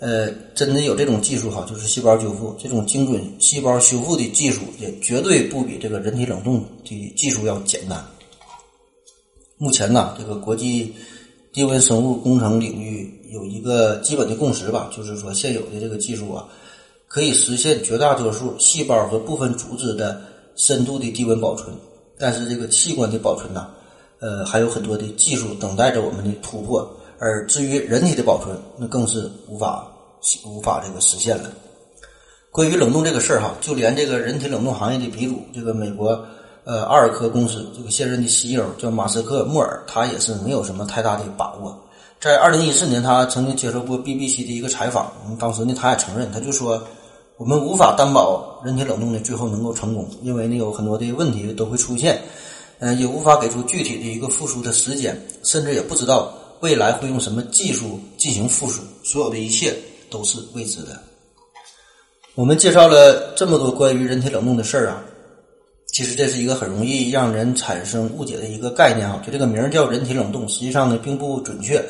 呃，真的有这种技术哈，就是细胞修复这种精准细胞修复的技术，也绝对不比这个人体冷冻的技术要简单。目前呢，这个国际低温生物工程领域有一个基本的共识吧，就是说现有的这个技术啊，可以实现绝大多数细胞和部分组织的深度的低温保存，但是这个器官的保存呢，呃，还有很多的技术等待着我们的突破。而至于人体的保存，那更是无法。无法这个实现了。关于冷冻这个事儿哈，就连这个人体冷冻行业的鼻祖，这个美国呃阿尔科公司这个现任的 CEO 叫马斯克莫尔，他也是没有什么太大的把握。在二零一四年，他曾经接受过 BBC 的一个采访，当时呢他也承认，他就说我们无法担保人体冷冻的最后能够成功，因为呢有很多的问题都会出现。嗯，也无法给出具体的一个复苏的时间，甚至也不知道未来会用什么技术进行复苏，所有的一切都是未知的。我们介绍了这么多关于人体冷冻的事儿啊，其实这是一个很容易让人产生误解的一个概念啊，就这个名儿叫人体冷冻，实际上呢并不准确。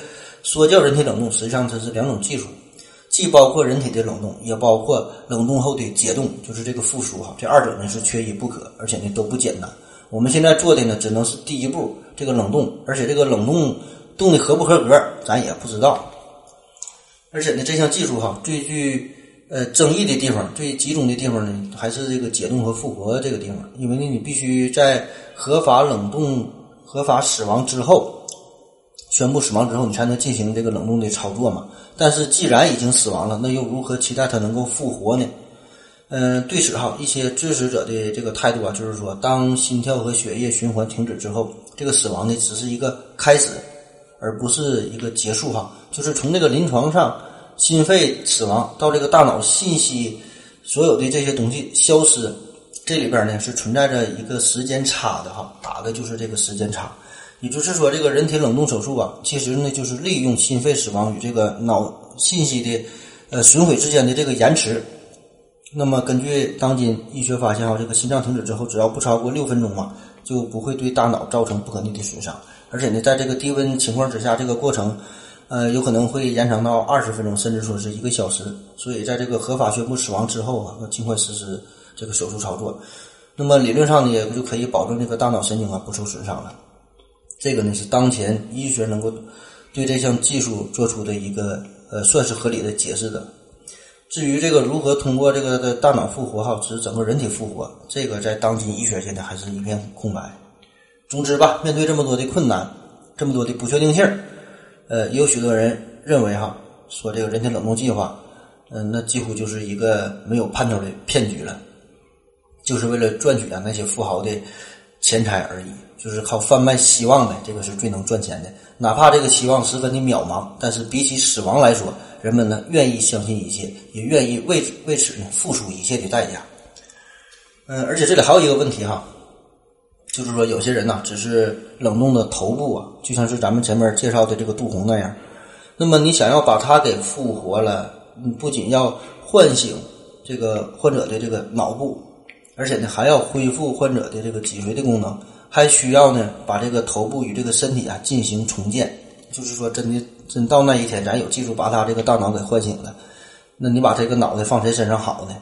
说叫人体冷冻，实际上它是两种技术，既包括人体的冷冻，也包括冷冻后的解冻，就是这个复苏哈。这二者呢是缺一不可，而且呢都不简单。我们现在做的呢只能是第一步，这个冷冻，而且这个冷冻冻的合不合格，咱也不知道。而且呢，这项技术哈最具呃争议的地方，最集中的地方呢，还是这个解冻和复活这个地方，因为呢你必须在合法冷冻、合法死亡之后。宣布死亡之后，你才能进行这个冷冻的操作嘛？但是既然已经死亡了，那又如何期待它能够复活呢？嗯，对此哈，一些支持者的这个态度啊，就是说，当心跳和血液循环停止之后，这个死亡呢只是一个开始，而不是一个结束哈。就是从这个临床上，心肺死亡到这个大脑信息所有的这些东西消失，这里边呢是存在着一个时间差的哈，打的就是这个时间差。也就是说，这个人体冷冻手术啊，其实呢就是利用心肺死亡与这个脑信息的呃损毁之间的这个延迟。那么，根据当今医学发现啊，这个心脏停止之后，只要不超过六分钟嘛，就不会对大脑造成不可逆的损伤。而且呢，在这个低温情况之下，这个过程呃有可能会延长到二十分钟，甚至说是一个小时。所以，在这个合法宣布死亡之后啊，要尽快实施这个手术操作。那么，理论上呢，也就可以保证这个大脑神经啊不受损伤了。这个呢是当前医学能够对这项技术做出的一个呃算是合理的解释的。至于这个如何通过这个的大脑复活哈，使整个人体复活，这个在当今医学现在还是一片空白。总之吧，面对这么多的困难，这么多的不确定性，呃，有许多人认为哈，说这个人体冷冻计划，嗯，那几乎就是一个没有盼头的骗局了，就是为了赚取啊那些富豪的钱财而已。就是靠贩卖希望的，这个是最能赚钱的。哪怕这个希望十分的渺茫，但是比起死亡来说，人们呢愿意相信一切，也愿意为为此呢付出一切的代价。嗯，而且这里还有一个问题哈，就是说有些人呢只是冷冻的头部啊，就像是咱们前面介绍的这个杜红那样，那么你想要把它给复活了，你不仅要唤醒这个患者的这个脑部，而且呢还要恢复患者的这个脊髓的功能。还需要呢，把这个头部与这个身体啊进行重建，就是说，真的真到那一天，咱有技术把他这个大脑给唤醒了，那你把这个脑袋放谁身上好呢？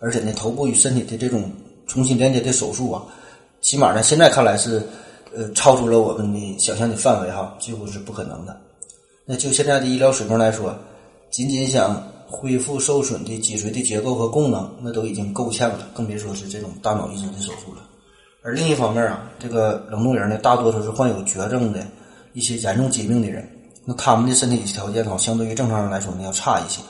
而且呢，头部与身体的这种重新连接的手术啊，起码呢，现在看来是呃超出了我们的想象的范围哈，几乎是不可能的。那就现在的医疗水平来说，仅仅想恢复受损的脊髓的结构和功能，那都已经够呛了，更别说是这种大脑移植的手术了。而另一方面啊，这个冷冻人呢，大多都是患有绝症的一些严重疾病的人，那他们的身体条件哈，相对于正常人来说呢，要差一些。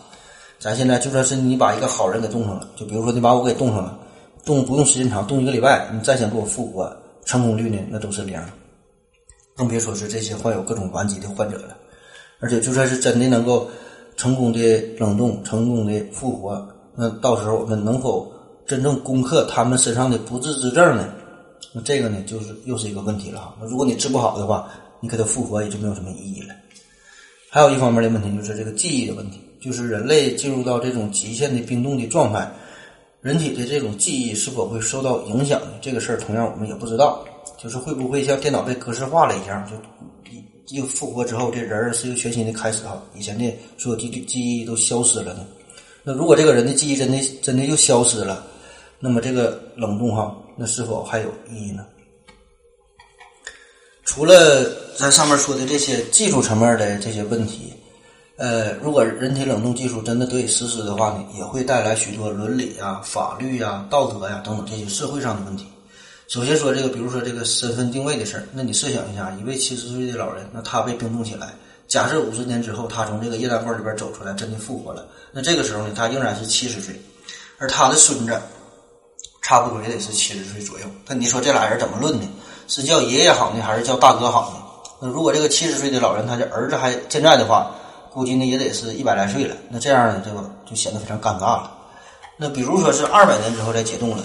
咱现在就算是你把一个好人给冻上了，就比如说你把我给冻上了，冻不用时间长，冻一个礼拜，你再想给我复活，成功率呢，那都是零。更别说是这些患有各种顽疾的患者了。而且就算是真的能够成功的冷冻、成功的复活，那到时候我们能否真正攻克他们身上的不治之症呢？那这个呢，就是又是一个问题了哈。那如果你治不好的话，你给他复活也就没有什么意义了。还有一方面的问题就是这个记忆的问题，就是人类进入到这种极限的冰冻的状态，人体的这种记忆是否会受到影响呢？这个事儿同样我们也不知道，就是会不会像电脑被格式化了一样，就又复活之后，这人是一个全新的开始哈，以前的所有记记忆都消失了呢？那如果这个人的记忆真的真的又消失了，那么这个冷冻哈？那是否还有意义呢？除了咱上面说的这些技术层面的这些问题，呃，如果人体冷冻技术真的得以实施的话呢，也会带来许多伦理啊、法律啊、道德呀等等这些社会上的问题。首先说这个，比如说这个身份定位的事儿，那你设想一下，一位七十岁的老人，那他被冰冻起来，假设五十年之后他从这个液氮罐里边走出来，真的复活了，那这个时候呢，他仍然是七十岁，而他的孙子。差不多也得是七十岁左右，那你说这俩人怎么论呢？是叫爷爷好呢，还是叫大哥好呢？那如果这个七十岁的老人他的儿子还健在的话，估计呢也得是一百来岁了。那这样呢，这个就显得非常尴尬了。那比如说是二百年之后再解冻了，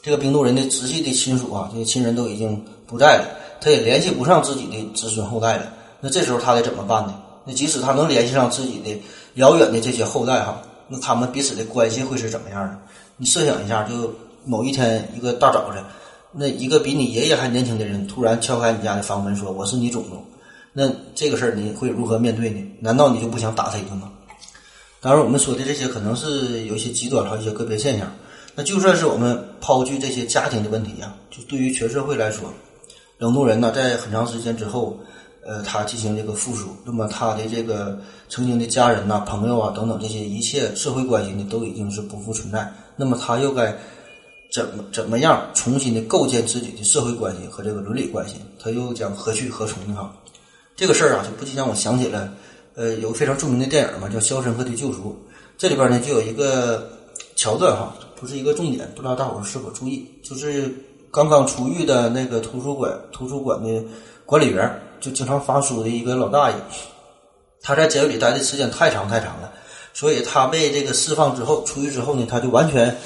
这个冰冻人的直系的亲属啊，这些亲人都已经不在了，他也联系不上自己的子孙后代了。那这时候他得怎么办呢？那即使他能联系上自己的遥远的这些后代哈，那他们彼此的关系会是怎么样的？你设想一下，就某一天一个大早晨，那一个比你爷爷还年轻的人突然敲开你家的房门，说我是你祖宗，那这个事儿你会如何面对呢？难道你就不想打他一顿吗？当然，我们说的这些可能是有一些极端和一些个别现象。那就算是我们抛去这些家庭的问题呀，就对于全社会来说，冷冻人呢，在很长时间之后，呃，他进行这个复苏，那么他的这个曾经的家人呐、朋友啊等等这些一切社会关系呢，都已经是不复存在。那么他又该怎么怎么样重新的构建自己的社会关系和这个伦理关系？他又将何去何从呢？这个事儿啊，就不禁让我想起了，呃，有个非常著名的电影嘛，叫《肖申克的救赎》。这里边呢，就有一个桥段哈。不是一个重点，不知道大伙是否注意？就是刚刚出狱的那个图书馆图书馆的管理员，就经常发书的一个老大爷，他在监狱里待的时间太长太长了，所以他被这个释放之后，出狱之后呢，他就完全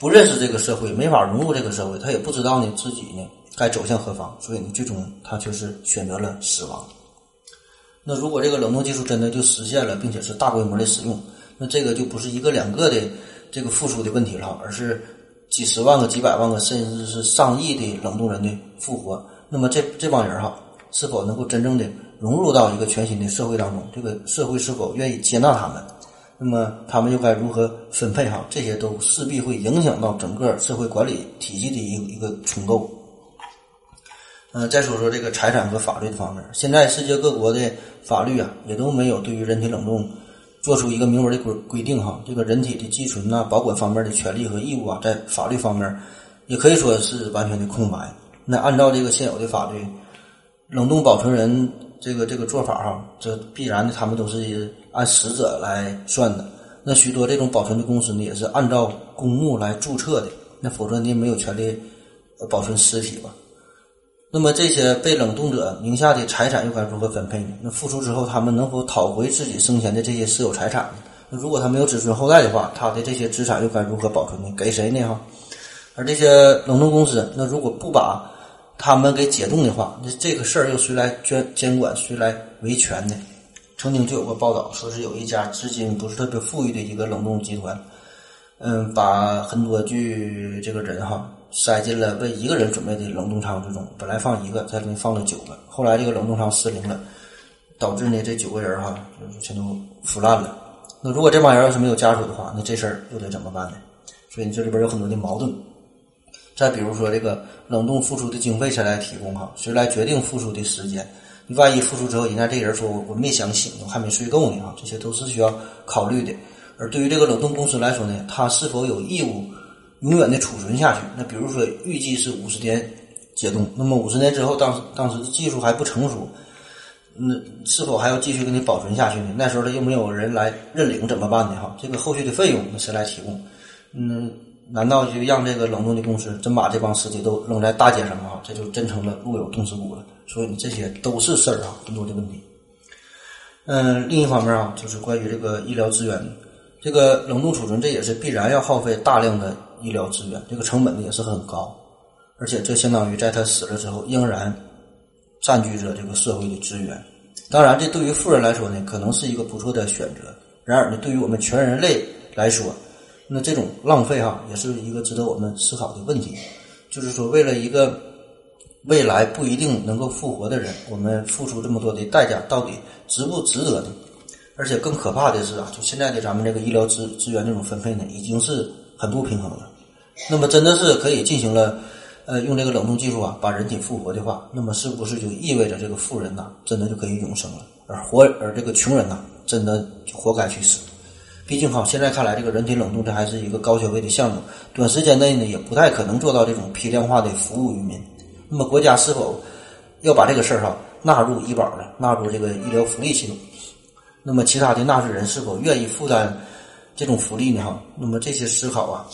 不认识这个社会，没法融入这个社会，他也不知道呢自己呢该走向何方，所以呢，最终他就是选择了死亡。那如果这个冷冻技术真的就实现了，并且是大规模的使用，那这个就不是一个两个的。这个复苏的问题了，而是几十万个、几百万个，甚至是上亿的冷冻人的复活。那么这这帮人哈，是否能够真正的融入到一个全新的社会当中？这个社会是否愿意接纳他们？那么他们又该如何分配？哈，这些都势必会影响到整个社会管理体系的一一个重构。嗯，再说说这个财产和法律的方面，现在世界各国的法律啊，也都没有对于人体冷冻。做出一个明文的规规定哈，这个人体的寄存呐、保管方面的权利和义务啊，在法律方面也可以说是完全的空白。那按照这个现有的法律，冷冻保存人这个这个做法哈，这必然的他们都是按死者来算的。那许多这种保存的公司呢，也是按照公墓来注册的，那否则你没有权利保存尸体吧。那么这些被冷冻者名下的财产又该如何分配呢？那复出之后，他们能否讨回自己生前的这些私有财产呢？那如果他没有子孙后代的话，他的这些资产又该如何保存呢？给谁呢？哈，而这些冷冻公司，那如果不把他们给解冻的话，那这个事儿又谁来监监管？谁来维权呢？曾经就有过报道，说是有一家资金不是特别富裕的一个冷冻集团，嗯，把很多具这个人哈。塞进了为一个人准备的冷冻舱之中，本来放一个，在里面放了九个。后来这个冷冻舱失灵了，导致呢这九个人哈全都腐烂了。那如果这帮人要是没有家属的话，那这事儿又得怎么办呢？所以你这里边有很多的矛盾。再比如说这个冷冻复苏的经费谁来提供哈？谁来决定复苏的时间？万一复苏之后，人家这人说我我没想醒，我还没睡够呢啊，这些都是需要考虑的。而对于这个冷冻公司来说呢，他是否有义务？永远的储存下去。那比如说，预计是五十天解冻，那么五十年之后，当时当时技术还不成熟，那是否还要继续给你保存下去呢？那时候他又没有人来认领，怎么办呢？哈，这个后续的费用那谁来提供？嗯，难道就让这个冷冻的公司真把这帮尸体都扔在大街上吗？这就真成了路有冻死骨了。所以这些都是事儿啊，很多的问题。嗯，另一方面啊，就是关于这个医疗资源，这个冷冻储存，这也是必然要耗费大量的。医疗资源这个成本呢也是很高，而且这相当于在他死了之后仍然占据着这个社会的资源。当然，这对于富人来说呢，可能是一个不错的选择。然而呢，对于我们全人类来说，那这种浪费哈，也是一个值得我们思考的问题。就是说，为了一个未来不一定能够复活的人，我们付出这么多的代价，到底值不值得呢？而且更可怕的是啊，就现在的咱们这个医疗资资源这种分配呢，已经是。很不平衡了，那么真的是可以进行了，呃，用这个冷冻技术啊，把人体复活的话，那么是不是就意味着这个富人呐，真的就可以永生了，而活而这个穷人呐，真的就活该去死？毕竟哈，现在看来，这个人体冷冻这还是一个高消费的项目，短时间内呢，也不太可能做到这种批量化的服务于民。那么国家是否要把这个事儿哈纳入医保呢？纳入这个医疗福利系统？那么其他的纳税人是否愿意负担？这种福利呢，哈，那么这些思考啊，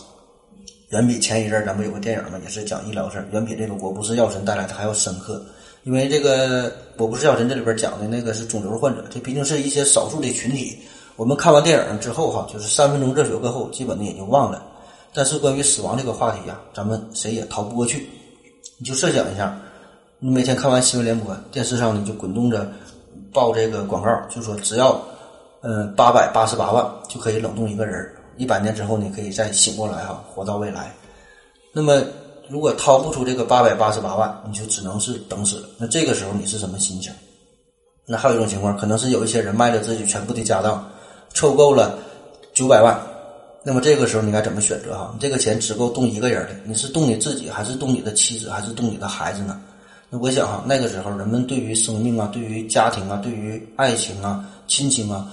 远比前一阵咱们有个电影嘛，也是讲医疗事儿，远比这个《我不是药神》带来的还要深刻。因为这个《我不是药神》这里边讲的那个是肿瘤患者，这毕竟是一些少数的群体。我们看完电影之后哈，就是三分钟热血过后，基本的也就忘了。但是关于死亡这个话题呀，咱们谁也逃不过去。你就设想一下，你每天看完新闻联播，电视上呢就滚动着报这个广告，就说只要嗯八百八十八万就可以冷冻一个人，一百年之后你可以再醒过来哈，活到未来。那么如果掏不出这个八百八十八万，你就只能是等死了。那这个时候你是什么心情？那还有一种情况，可能是有一些人卖了自己全部的家当，凑够了九百万。那么这个时候你该怎么选择哈？这个钱只够动一个人的，你是动你自己，还是动你的妻子，还是动你的孩子呢？那我想哈，那个时候人们对于生命啊，对于家庭啊，对于爱情啊、亲情啊，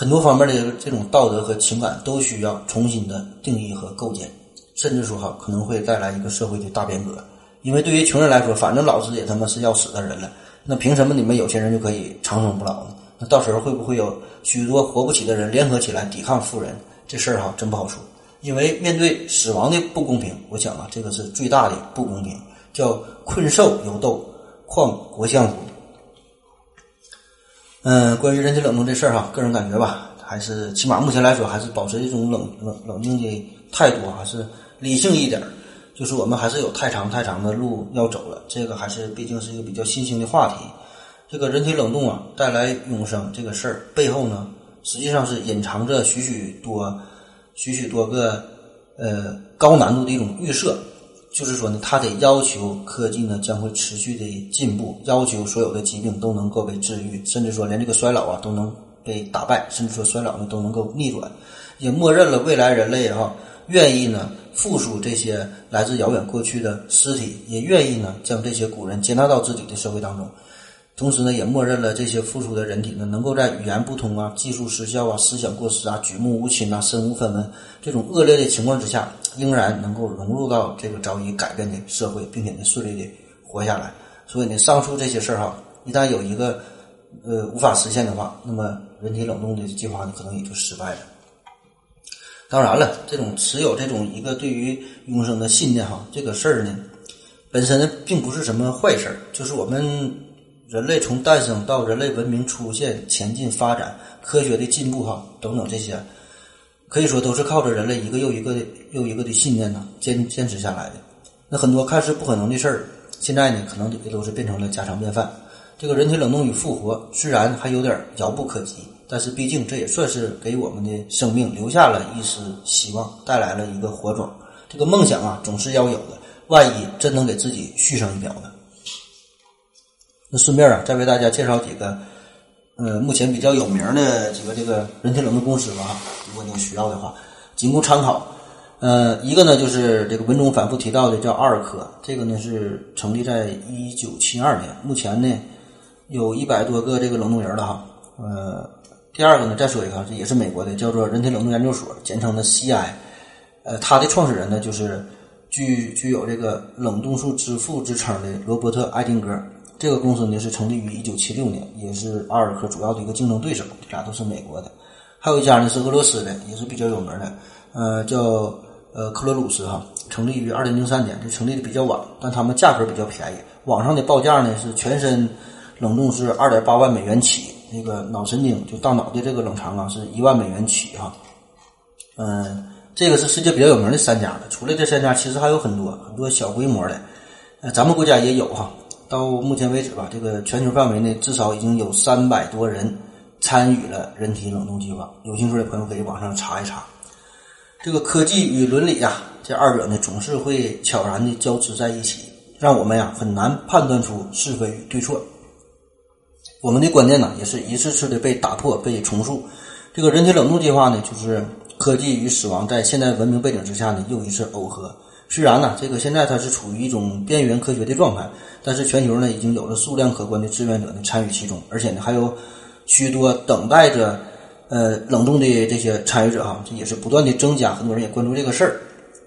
很多方面的这种道德和情感都需要重新的定义和构建，甚至说哈，可能会带来一个社会的大变革。因为对于穷人来说，反正老子也他妈是要死的人了，那凭什么你们有钱人就可以长生不老呢？那到时候会不会有许多活不起的人联合起来抵抗富人？这事儿哈真不好说，因为面对死亡的不公平，我想啊，这个是最大的不公平，叫困兽犹斗，况国相乎？嗯，关于人体冷冻这事儿哈，个人感觉吧，还是起码目前来说，还是保持一种冷冷冷静的态度，还是理性一点。就是我们还是有太长太长的路要走了，这个还是毕竟是一个比较新兴的话题。这个人体冷冻啊，带来永生这个事儿背后呢？实际上是隐藏着许许多、许许多个呃高难度的一种预设，就是说呢，它得要求科技呢将会持续的进步，要求所有的疾病都能够被治愈，甚至说连这个衰老啊都能被打败，甚至说衰老呢都能够逆转，也默认了未来人类哈愿意呢复苏这些来自遥远过去的尸体，也愿意呢将这些古人接纳到自己的社会当中。同时呢，也默认了这些复苏的人体呢，能够在语言不通啊、技术失效啊、思想过时啊、举目无亲啊、身无分文这种恶劣的情况之下，仍然能够融入到这个早已改变的社会，并且呢顺利的活下来。所以呢，上述这些事儿哈，一旦有一个呃无法实现的话，那么人体冷冻的计划呢，可能也就失败了。当然了，这种持有这种一个对于永生的信念哈，这个事儿呢，本身并不是什么坏事儿，就是我们。人类从诞生到人类文明出现、前进发展、科学的进步，哈，等等这些，可以说都是靠着人类一个又一个的又一个的信念呢坚坚持下来的。那很多看似不可能的事儿，现在呢可能也都是变成了家常便饭。这个人体冷冻与复活虽然还有点遥不可及，但是毕竟这也算是给我们的生命留下了一丝希望，带来了一个火种。这个梦想啊总是要有的，万一真能给自己续上一秒呢？那顺便啊，再为大家介绍几个，呃，目前比较有名的几个这个人体冷冻公司吧，如果你需要的话，仅供参考。呃，一个呢就是这个文中反复提到的叫阿尔科，这个呢是成立在一九七二年，目前呢有一百多个这个冷冻人了哈。呃，第二个呢再说一个，这也是美国的，叫做人体冷冻研究所，简称的 CI。呃，它的创始人呢就是具具有这个冷冻术之父之称的罗伯特艾丁格。这个公司呢是成立于一九七六年，也是阿尔科主要的一个竞争对手，这俩都是美国的。还有一家呢是俄罗斯的，也是比较有名的，呃，叫呃克罗鲁斯哈，成立于二零零三年，这成立的比较晚，但他们价格比较便宜，网上的报价呢是全身冷冻是二点八万美元起，那个脑神经就大脑的这个冷藏啊是一万美元起哈。嗯，这个是世界比较有名的三家了，除了这三家，其实还有很多很多小规模的，呃，咱们国家也有哈。到目前为止吧，这个全球范围内至少已经有三百多人参与了人体冷冻计划。有兴趣的朋友可以网上查一查。这个科技与伦理呀，这二者呢总是会悄然的交织在一起，让我们呀很难判断出是非与对错。我们的观念呢也是一次次的被打破、被重塑。这个人体冷冻计划呢，就是科技与死亡在现代文明背景之下呢又一次耦合。虽然呢，这个现在它是处于一种边缘科学的状态，但是全球呢已经有了数量可观的志愿者呢参与其中，而且呢还有许多等待着呃冷冻的这些参与者哈，这也是不断的增加，很多人也关注这个事儿，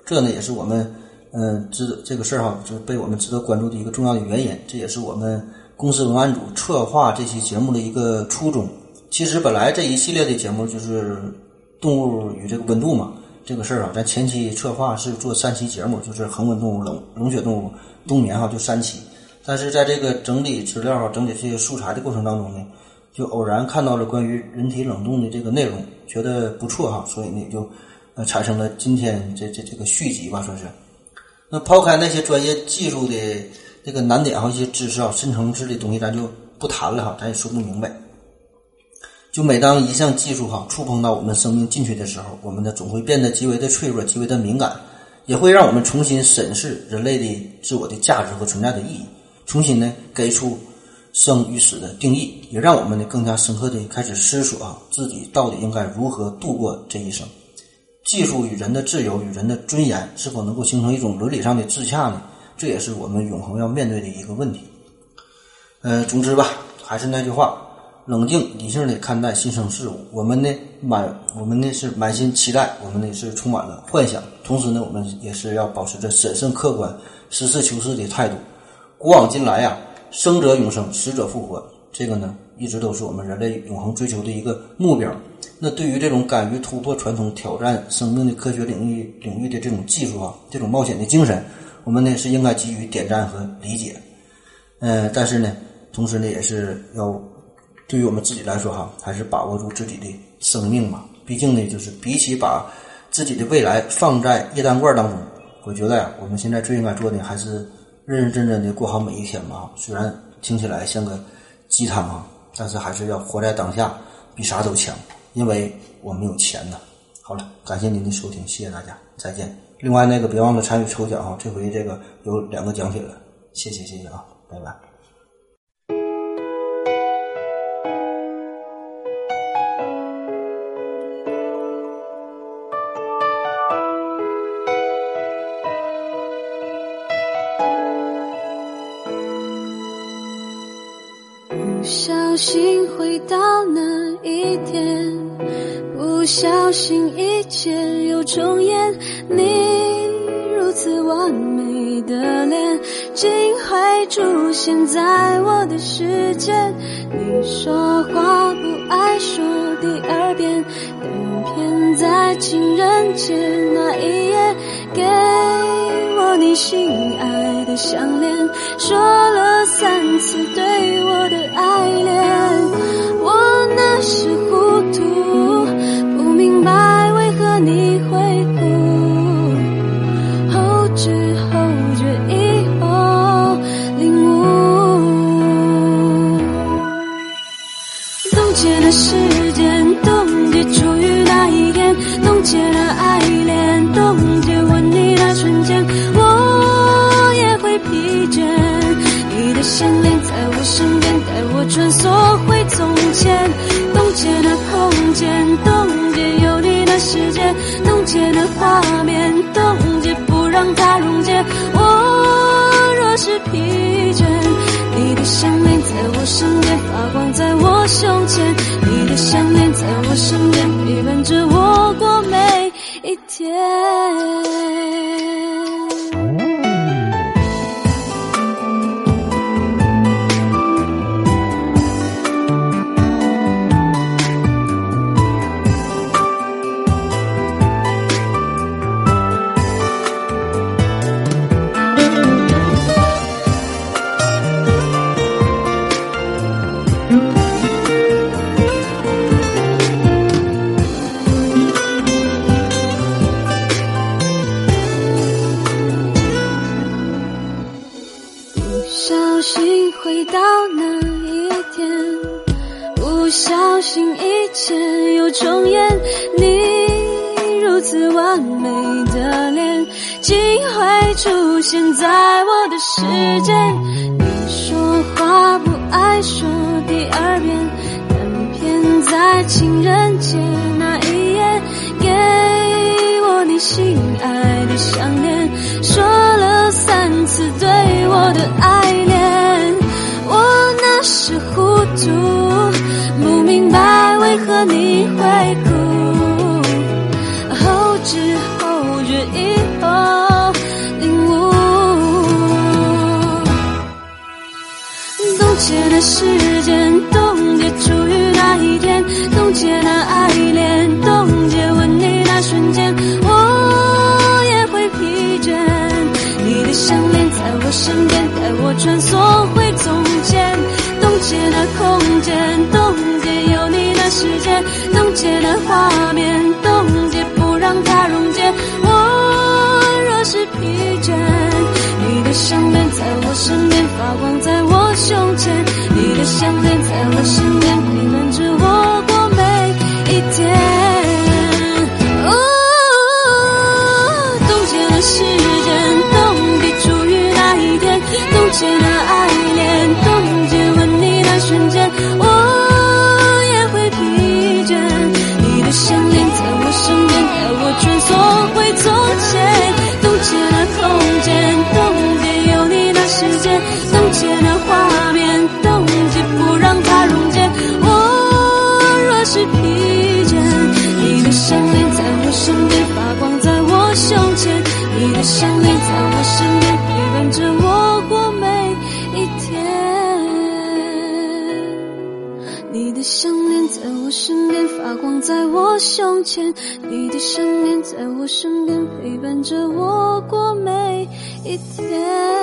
这呢也是我们嗯值这个事儿哈，就是被我们值得关注的一个重要的原因，这也是我们公司文案组策划这期节目的一个初衷。其实本来这一系列的节目就是动物与这个温度嘛。这个事儿啊，咱前期策划是做三期节目，就是恒温动物、冷冷血动物、冬眠哈，就三期。但是在这个整理资料、整理这些素材的过程当中呢，就偶然看到了关于人体冷冻的这个内容，觉得不错哈，所以呢就呃产生了今天这这这个续集吧，算是。那抛开那些专业技术的这个难点哈，一些知识啊，深层次的东西咱就不谈了哈，咱也说不明白。就每当一项技术哈触碰到我们生命进去的时候，我们呢总会变得极为的脆弱，极为的敏感，也会让我们重新审视人类的自我的价值和存在的意义，重新呢给出生与死的定义，也让我们呢更加深刻的开始思索啊，自己到底应该如何度过这一生。技术与人的自由与人的尊严是否能够形成一种伦理上的自洽呢？这也是我们永恒要面对的一个问题。呃，总之吧，还是那句话，冷静理性的看待新生事物。我们呢满，我们呢是满心期待，我们呢是充满了幻想。同时呢，我们也是要保持着审慎客观、实事求是的态度。古往今来呀，生者永生，死者复活，这个呢一直都是我们人类永恒追求的一个目标。那对于这种敢于突破传统、挑战生命的科学领域领域的这种技术啊，这种冒险的精神，我们呢是应该给予点赞和理解。呃，但是呢，同时呢，也是要对于我们自己来说哈，还是把握住自己的生命嘛。毕竟呢，就是比起把自己的未来放在液氮罐当中，我觉得呀，我们现在最应该做的还是认认真真的过好每一天吧。虽然听起来像个鸡汤啊，但是还是要活在当下，比啥都强。因为我们有钱呢。好了，感谢您的收听，谢谢大家，再见。另外那个别忘了参与抽奖哈，这回这个有两个奖品了，谢谢谢谢啊，拜拜。小心回到那一天，不小心一切又重演。你此完美的脸，竟会出现在我的世界。你说话不爱说第二遍，但偏在情人节那一夜给我你心爱的项链，说了三次对我的爱恋。我那时糊涂，不明白为何你可是在我身边陪伴时间，冻结初遇那一天，冻结了爱恋，冻结吻你那瞬间，我也会疲倦。你的项链在我身边，带我穿梭回从前，冻结了空间，冻结有你的世界，冻结了画面，冻结不让它在我身边，发光在我胸前。你的项链在我身边，陪伴着我过每一天。哦冻结了时间，冻结初遇那一天，冻结了爱恋，冻结吻你那瞬间，我也会疲倦。你的项链在我身边，带我穿梭你的想念在我身边，陪伴着我过每一天。你的想念在我身边，发光在我胸前。你的想念在我身边，陪伴着我过每一天。